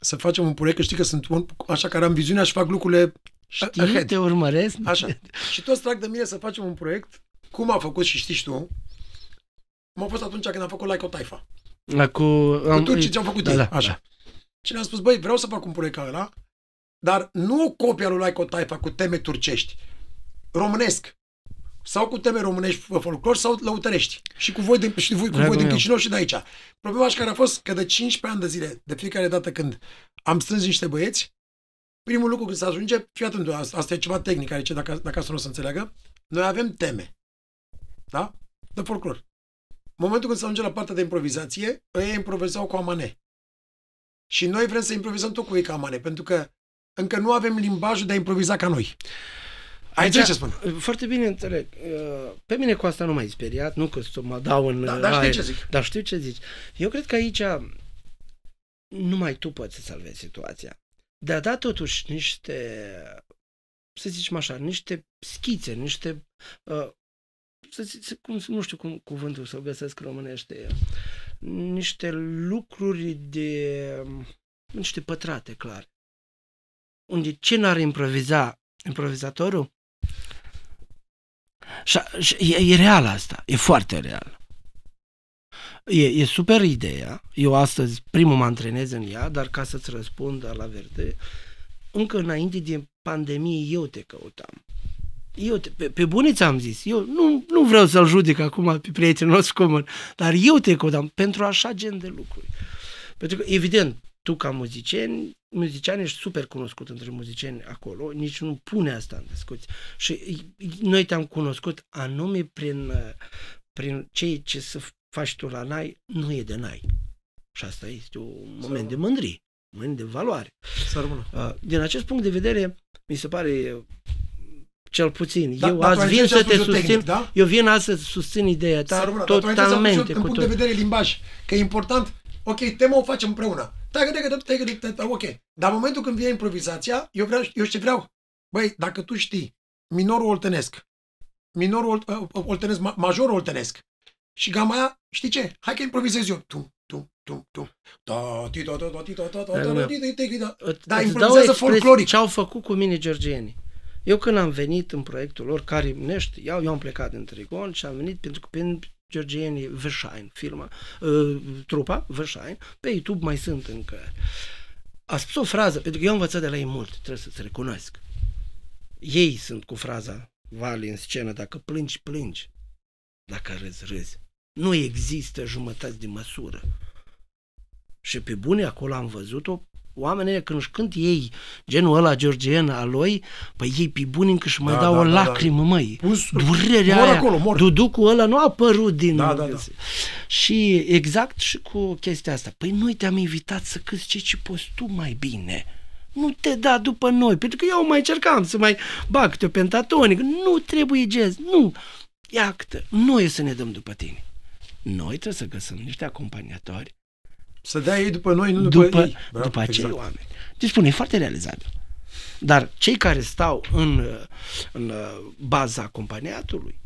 să facem un proiect, că știi că sunt un, așa care am viziunea și fac lucrurile Știi, ahead. te urmăresc? Așa. și toți trag de mine să facem un proiect, cum a făcut și știi și tu, cum a fost atunci când am făcut Like o Taifa. Cu, Cu am, turcii ce-au făcut da, ei. da, Așa. da. Și le-am spus, băi, vreau să fac un proiect ca ăla, dar nu o copia lui Like o Taifa cu teme turcești, românesc. Sau cu teme românești folclor sau lăutărești. Și cu voi, de, și cu voi, cu Dragul voi din meu. Chișinău și de aici. Problema și care a fost că de 15 ani de zile, de fiecare dată când am strâns niște băieți, primul lucru când se ajunge, fii atent, asta, asta e ceva tehnic, aici, dacă, dacă asta nu o să înțeleagă, noi avem teme. Da? De folclor. În momentul când se ajunge la partea de improvizație, ei improvizau cu amane. Și noi vrem să improvizăm tot cu ei ca amane, pentru că încă nu avem limbajul de a improviza ca noi. Ai Aici- înțeles ce spun? Foarte bine înțeleg. Uh, Pe mine cu asta nu m-ai speriat, nu că să mă dau în Da, uh, dar știi aer. ce zic? Dar știu ce zici. Eu cred că aici numai tu poți să salvezi situația. De a da totuși niște, să zicem așa, niște schițe, niște, uh, să zic, cum, nu știu cum cuvântul să o găsesc românește, niște lucruri de, niște pătrate, clar. Unde ce n-ar improviza improvizatorul? Și, și e, e real asta, e foarte real. E, e super ideea. Eu astăzi primul mă antrenez în ea, dar ca să-ți răspund la verde, încă înainte de pandemie eu te căutam. Eu te, pe, pe bune ți-am zis, eu nu, nu vreau să-l judec acum pe prietenul nostru comun, dar eu te căutam pentru așa gen de lucruri. Pentru că, evident, tu ca muzician, muzician ești super cunoscut între muzicieni acolo, nici nu pune asta în discuție. Și noi te-am cunoscut anume prin, uh, prin ceea ce să faci tu la NAI, nu e de NAI. Și asta este un moment de mândrie, un moment de valoare. Să rămână. Uh, Din acest punct de vedere, mi se pare uh, cel puțin. Da, eu dar tu azi ai vin înțeles să te aspectul susțin, tehnic, da? eu vin astăzi să susțin ideea ta Să rămână, dar tu ați înțeles totalmente în cu punct tot. de vedere limbaj, că e important, ok, tema o facem împreună. Tacă, tacă, tacă, tacă, tacă, tacă, ok. Dar în momentul când vine improvizația, eu vreau, eu ce vreau, băi, dacă tu știi minorul oltenesc, minorul olt- uh, oltenesc, ma- majorul oltenesc și gama aia, știi ce? Hai că improvizez eu. Tum, tum, tum, tum. Da, ti, da, da, da, ti, da, da, da, da, da, ti, ti, ti, da. Îți- Da, îți improvizează dau expresie folcloric. Ce au făcut cu mine georgienii. Eu când am venit în proiectul lor, care ne știau, eu am plecat din Trigon și am venit pentru că prin georgienii Vershine, firma, uh, trupa Vershine, pe YouTube mai sunt încă. A spus o frază, pentru că eu am învățat de la ei mult, trebuie să-ți recunosc. Ei sunt cu fraza Vali în scenă, dacă plângi, plângi. Dacă râzi, râzi. Nu există jumătăți de măsură. Și pe bune acolo am văzut-o, oamenii ăia când își cânt ei genul ăla georgien al lui, păi ei pe bune încă își mai Da, dau da, o da, da. lacrimă, măi. Pus- Durerea mor aia, acolo, mor. duducul ăla nu a apărut din... Da, da, da. Și exact și cu chestia asta. Păi noi te-am invitat să câți ce ce poți tu mai bine. Nu te da după noi, pentru că eu mai încercam să mai bag câte o pentatonic. Nu trebuie jazz, nu. Iată, noi să ne dăm după tine. Noi trebuie să găsim niște acompaniatori Să dea ei după noi, nu după, după, ei. Bravo, după acei exact. oameni. Deci spune, e foarte realizabil. Dar cei care stau în, în baza acompaniatului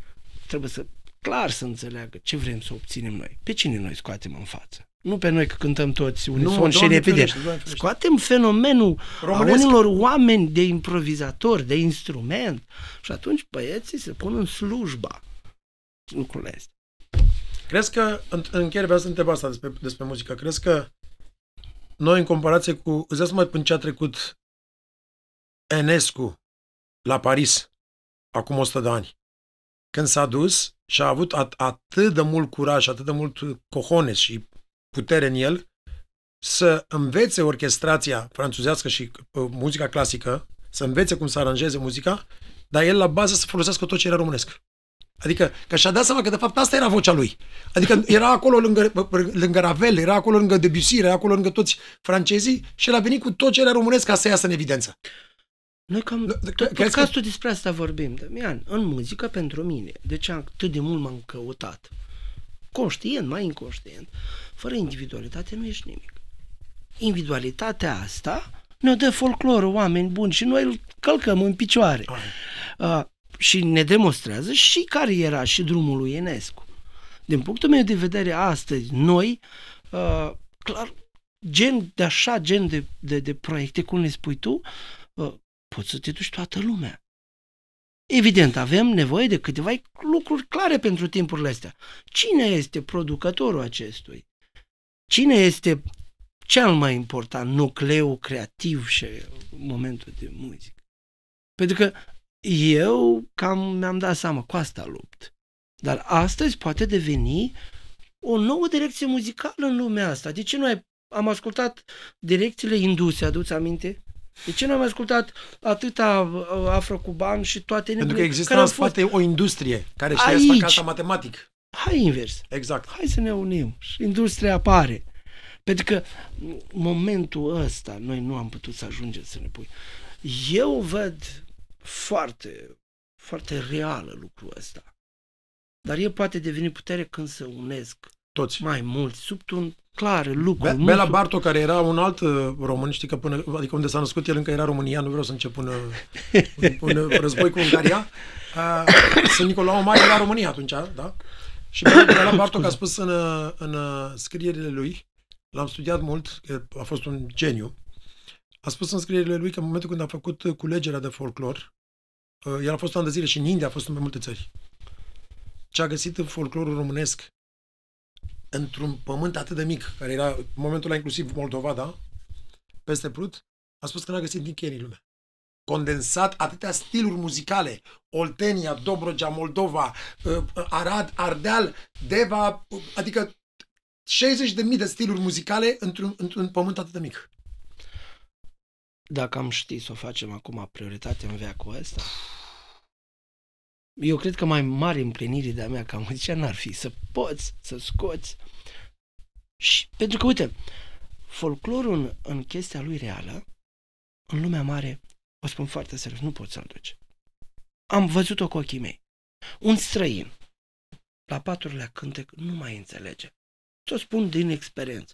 trebuie să clar să înțeleagă ce vrem să obținem noi. Pe cine noi scoatem în față? Nu pe noi că cântăm toți unison și Doamne repede. ferește, Doamne ferește. Scoatem fenomenul Românesc. a unilor oameni de improvizatori, de instrument și atunci băieții se pun în slujba lucrurile astea. Crezi că, în, în încheiere vreau să întreb asta despre, despre muzică, crezi că noi în comparație cu, îți dai seama până ce a trecut Enescu la Paris, acum 100 de ani, când s-a dus și a avut at, atât de mult curaj, atât de mult cojones și putere în el, să învețe orchestrația franțuzească și uh, muzica clasică, să învețe cum să aranjeze muzica, dar el la bază să folosească tot ce era românesc. Adică că și-a dat seama că de fapt asta era vocea lui. Adică era acolo lângă, lângă Ravel, era acolo lângă Debussy, era acolo lângă toți francezii și el a venit cu tot ce era românesc ca să iasă în evidență. Noi cam Da, da, tot crezi că- podcastul despre asta vorbim, Damian. În muzică, pentru mine, de ce atât de mult m-am căutat? Conștient, mai inconștient. Fără individualitate nu ești nimic. Individualitatea asta ne dă folclorul, oameni buni și noi îl călcăm în picioare. Uh, și ne demonstrează și cariera și drumul lui Enescu. Din punctul meu de vedere, astăzi, noi, uh, clar, gen de așa, gen de, de, de proiecte, cum le spui tu, uh, poți să te duci toată lumea. Evident, avem nevoie de câteva lucruri clare pentru timpurile astea. Cine este producătorul acestui? Cine este cel mai important nucleu creativ și momentul de muzică? Pentru că eu cam mi-am dat seama, cu asta lupt. Dar astăzi poate deveni o nouă direcție muzicală în lumea asta. De ce noi am ascultat direcțiile induse, aduți aminte? De ce nu am ascultat atâta uh, afrocuban și toate Pentru că nebunile există care în au fost... spate o industrie care știa să Aici. facă asta matematic. Hai invers. Exact. Hai să ne unim și industria apare. Pentru că în momentul ăsta noi nu am putut să ajungem să ne pui. Eu văd foarte, foarte reală lucrul ăsta. Dar el poate deveni putere când se unesc Toți. mai mult, sub un clar lucru. Be- nu Bela sub- Barto, care era un alt uh, român, știi că până, adică unde s-a născut el încă era România, nu vreau să încep un, uh, un, un război cu Ungaria. Uh, Sunt Nicolau Mare era România atunci, da? Și Bela, Bela Bartok a spus în, uh, în uh, scrierile lui, l-am studiat mult, că a fost un geniu, a spus în scrierile lui că în momentul când a făcut uh, culegerea de folclor, uh, el a fost un an de zile și în India a fost în mai multe țări. Ce a găsit în folclorul românesc într-un pământ atât de mic, care era în momentul ăla inclusiv Moldova, da? Peste Prut, a spus că n-a găsit nicăieri în lume. Condensat atâtea stiluri muzicale, Oltenia, Dobrogea, Moldova, uh, Arad, Ardeal, Deva, uh, adică 60 de mii de stiluri muzicale într-un, într-un pământ atât de mic. Dacă am ști să o facem acum prioritate în veacul ăsta, eu cred că mai mare împlinire de-a mea ca muzician n-ar fi să poți să scoți. Și, pentru că, uite, folclorul în, în chestia lui reală, în lumea mare, o spun foarte serios, nu poți să-l duci. am văzut-o cu ochii mei. Un străin, la patrulea cântec, nu mai înțelege. Ți-o spun din experiență.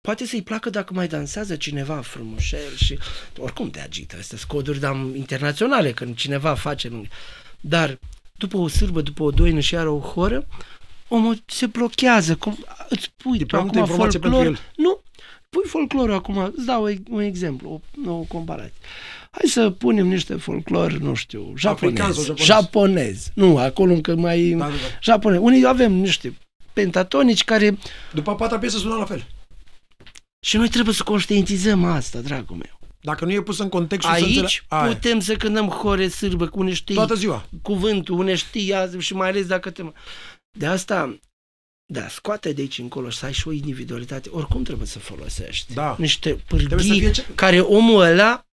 Poate să-i placă dacă mai dansează cineva frumușel și oricum te agită. Astea sunt coduri dar, internaționale, când cineva face lângă. Dar după o sârbă, după o doină și are o horă, omul se blochează. Cum, îți pui tu acum folclor. Nu, pui folclorul acum, îți dau un exemplu, o, o comparație. Hai să punem niște folclor, nu știu, japonez, japonez. japonez. Nu, acolo încă mai... Da, da, da. Japonez. Unii avem niște pentatonici care... După a patra piesă sună la fel. Și noi trebuie să conștientizăm asta, dragul meu. Dacă nu e pus în context Aici să putem să cântăm hore sârbă, cu unde știi Toată ziua. cuvântul, unde știi azi și mai ales dacă te... De asta, da, scoate de aici încolo și să ai și o individualitate. Oricum trebuie să folosești. Da. Niște pârghii ce... care omul ăla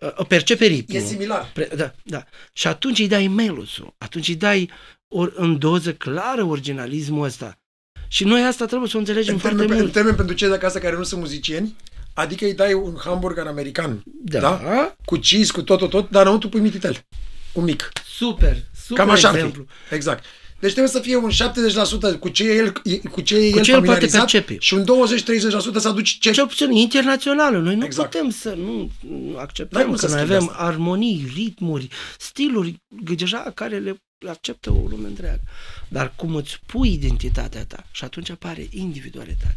uh, percepe ritmul. E similar. Pre, da, da. Și atunci îi dai melusul. Atunci îi dai or, în doză clară originalismul ăsta. Și noi asta trebuie să o înțelegem în foarte termen, mult. În termen pentru cei de acasă care nu sunt muzicieni, adică îi dai un hamburger american, da? da? Cu cheese, cu tot, tot, tot, dar înăuntru pui mititel. Un mic. Super, super Cam așa exemplu. Exact. Deci trebuie să fie un 70% cu ce e el, cu ce e cu el ce familiarizat percepe. și un 20-30% să aduci ce... Ce puțin internațională. Noi nu exact. putem să nu acceptăm că noi avem asta. armonii, ritmuri, stiluri deja care le acceptă o lume întreagă. Dar cum îți pui identitatea ta și atunci apare individualitatea.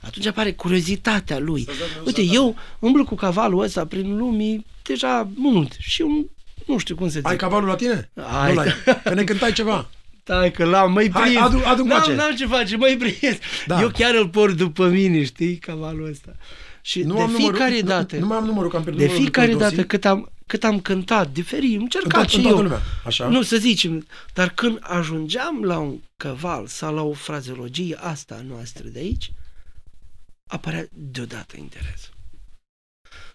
Atunci apare curiozitatea lui. Uite, eu umblu cu cavalul ăsta prin lumii deja mult și un, nu știu cum se zice. Ai cavalul la tine? Ai. Nu Că ne cântai ceva. Stai că l-am, mai prins. Hai, adu, adu n-am, n-am ce face, mai prins. Da. Eu chiar îl port după mine, știi, cavalul ăsta. Și nu de am fiecare numărul, dată, nu, nu mai am numărul, că am pierdut de fiecare dată cât am, cât am cântat, diferit, încercat și eu. Lumea. Așa? Nu, să zicem, dar când ajungeam la un căval sau la o frazeologie asta noastră de aici, apărea deodată interes.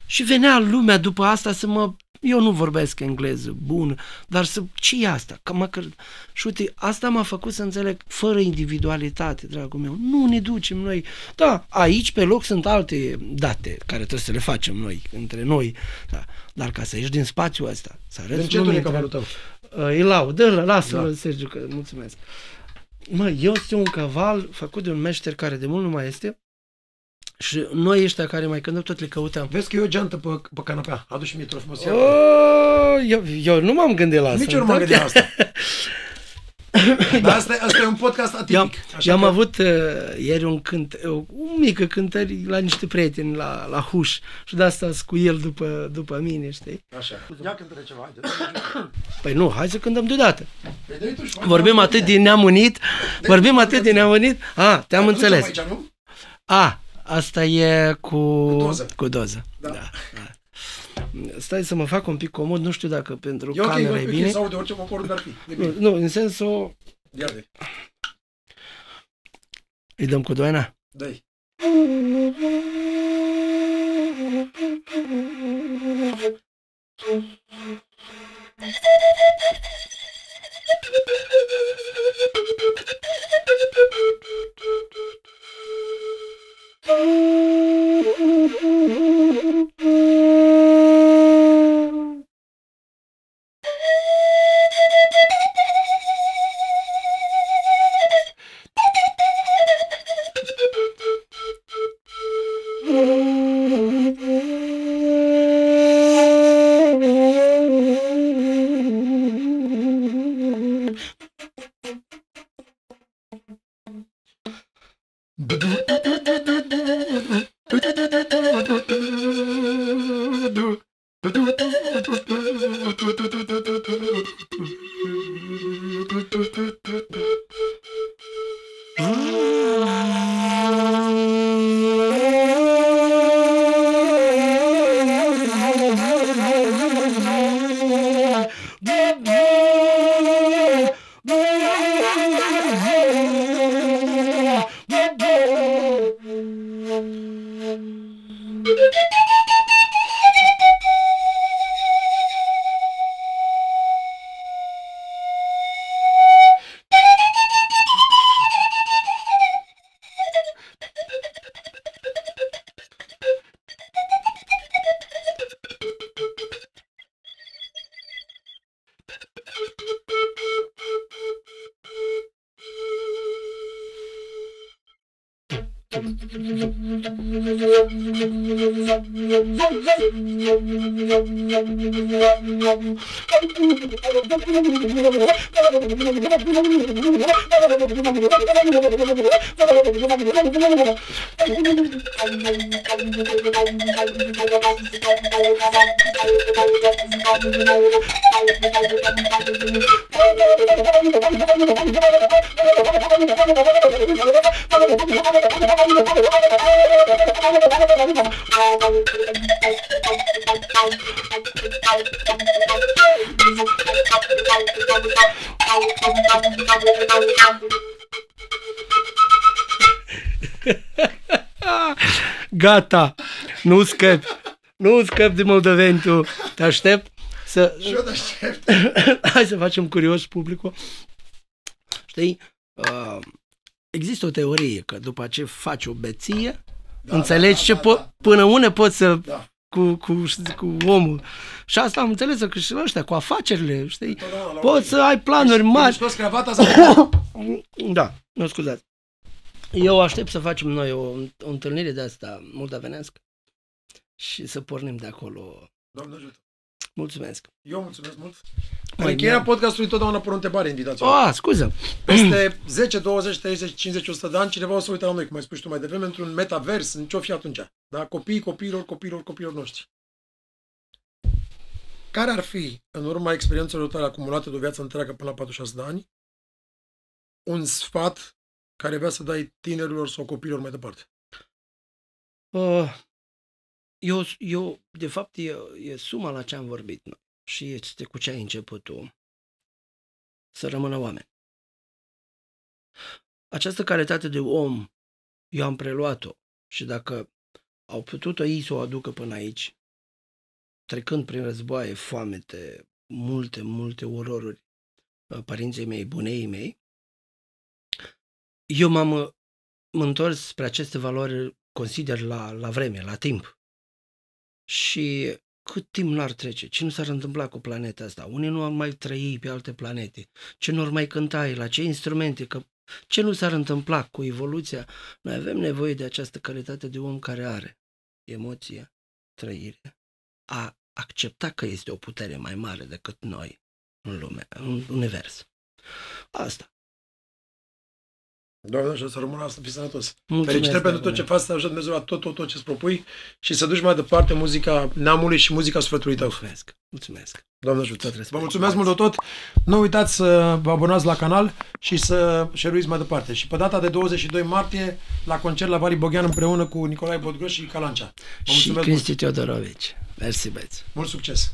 Și venea lumea după asta să mă eu nu vorbesc engleză bun, dar să, ce e asta? Că măcar, și uite, asta m-a făcut să înțeleg fără individualitate, dragul meu. Nu ne ducem noi. Da, aici pe loc sunt alte date care trebuie să le facem noi, între noi. Da. Dar ca să ieși din spațiul ăsta, să arăți ce lumii... cavalul tău? Uh, îi laudă, lasă-mă, da. Sergiu, că mulțumesc. Mă, eu sunt un caval făcut de un meșter care de mult nu mai este, și noi ăștia care mai cântăm tot le căutăm. Vezi că e o geantă pe, pe canapea. Adu-și mie frumos. Oh, eu, eu nu m-am gândit la asta. Nici eu nu m-am gândit la asta. da. asta, asta e un podcast atipic. Eu, eu am că... avut uh, ieri un cânt, o, o mică cântări la niște prieteni la, la Huș și de asta cu el după, după mine, știi? Așa. Ia cântăre ceva, haide. Păi nu, hai să cântăm deodată. Păi vorbim atât de neamunit, vorbim atât de neamunit. A, te-am înțeles. Aici, nu? A, Asta e cu... Cu doză. Cu doză. Da. da. da. Stai să mă fac un pic comod, nu știu dacă pentru e camera okay, e bine. E sau de orice popor ar fi. Nu, nu, în sensul... Ia de. Îi dăm cu doina? da -i. Thank you. Dai. Gata, nu scăpi, nu scăpi de moldoveni tu, te aștept să... Și eu te aștept. Hai să facem curios publicul. Știi, uh, există o teorie că după ce faci o beție, da, înțelegi da, ce da, po- da. până une poți să Da. Cu, cu, cu omul. Și asta am înțeles că și ăștia, cu afacerile, știi? Întotdeauna la Poți oameni. să ai planuri Când mari. îți scoți cravata sau Da, nu scuzați. Eu aștept să facem noi o, o întâlnire de asta moldavenească și să pornim de acolo. Doamne ajută. Mulțumesc. Eu mulțumesc mult. În Mai încheierea mi-am- podcastului totdeauna pun o întrebare invitația. Oh, scuză. Peste 10, 20, 30, 50, 100 de ani, cineva o să uite la noi, cum ai spus tu mai devreme, într-un metavers, în ce-o fi atunci. Da? Copiii copiilor, copiilor, copiilor noștri. Care ar fi, în urma experiențelor tale acumulate de o viață întreagă până la 46 de ani, un sfat care vrea să dai tinerilor sau copiilor mai departe? Uh, eu, eu, de fapt, e, e suma la ce am vorbit noi și este cu ce ai început tu. Să rămână oameni. Această calitate de om, eu am preluat-o și dacă au putut-o ei să o aducă până aici, trecând prin războaie, foamete, multe, multe ororuri, uh, părinții mei, bunei mei, eu m-am uh, m-am întors spre aceste valori, consider, la, la vreme, la timp. Și cât timp n-ar trece? Ce nu s-ar întâmpla cu planeta asta? Unii nu ar mai trăi pe alte planete. Ce nu ar mai cânta la ce instrumente? Că ce nu s-ar întâmpla cu evoluția? Noi avem nevoie de această calitate de om care are emoție, trăire, a accepta că este o putere mai mare decât noi în lume, în univers. Asta. Doamne, așa să rămână asta, fi sănătos. Mulțumesc, Felicitări pentru tot ce dragule. faci, să ajut Dumnezeu la tot, tot, tot ce îți propui și să duci mai departe muzica neamului și muzica sufletului tău. Mulțumesc. Mulțumesc. Doamne ajută. Tot respect. Vă mulțumesc mult de tot. Nu uitați să vă abonați la canal și să share mai departe. Și pe data de 22 martie, la concert la Vali Boghean împreună cu Nicolae Bodgros și Calancea. Vă Și mulțumesc mult. Cristi Teodorovici. Mersi, băieți. Mult succes!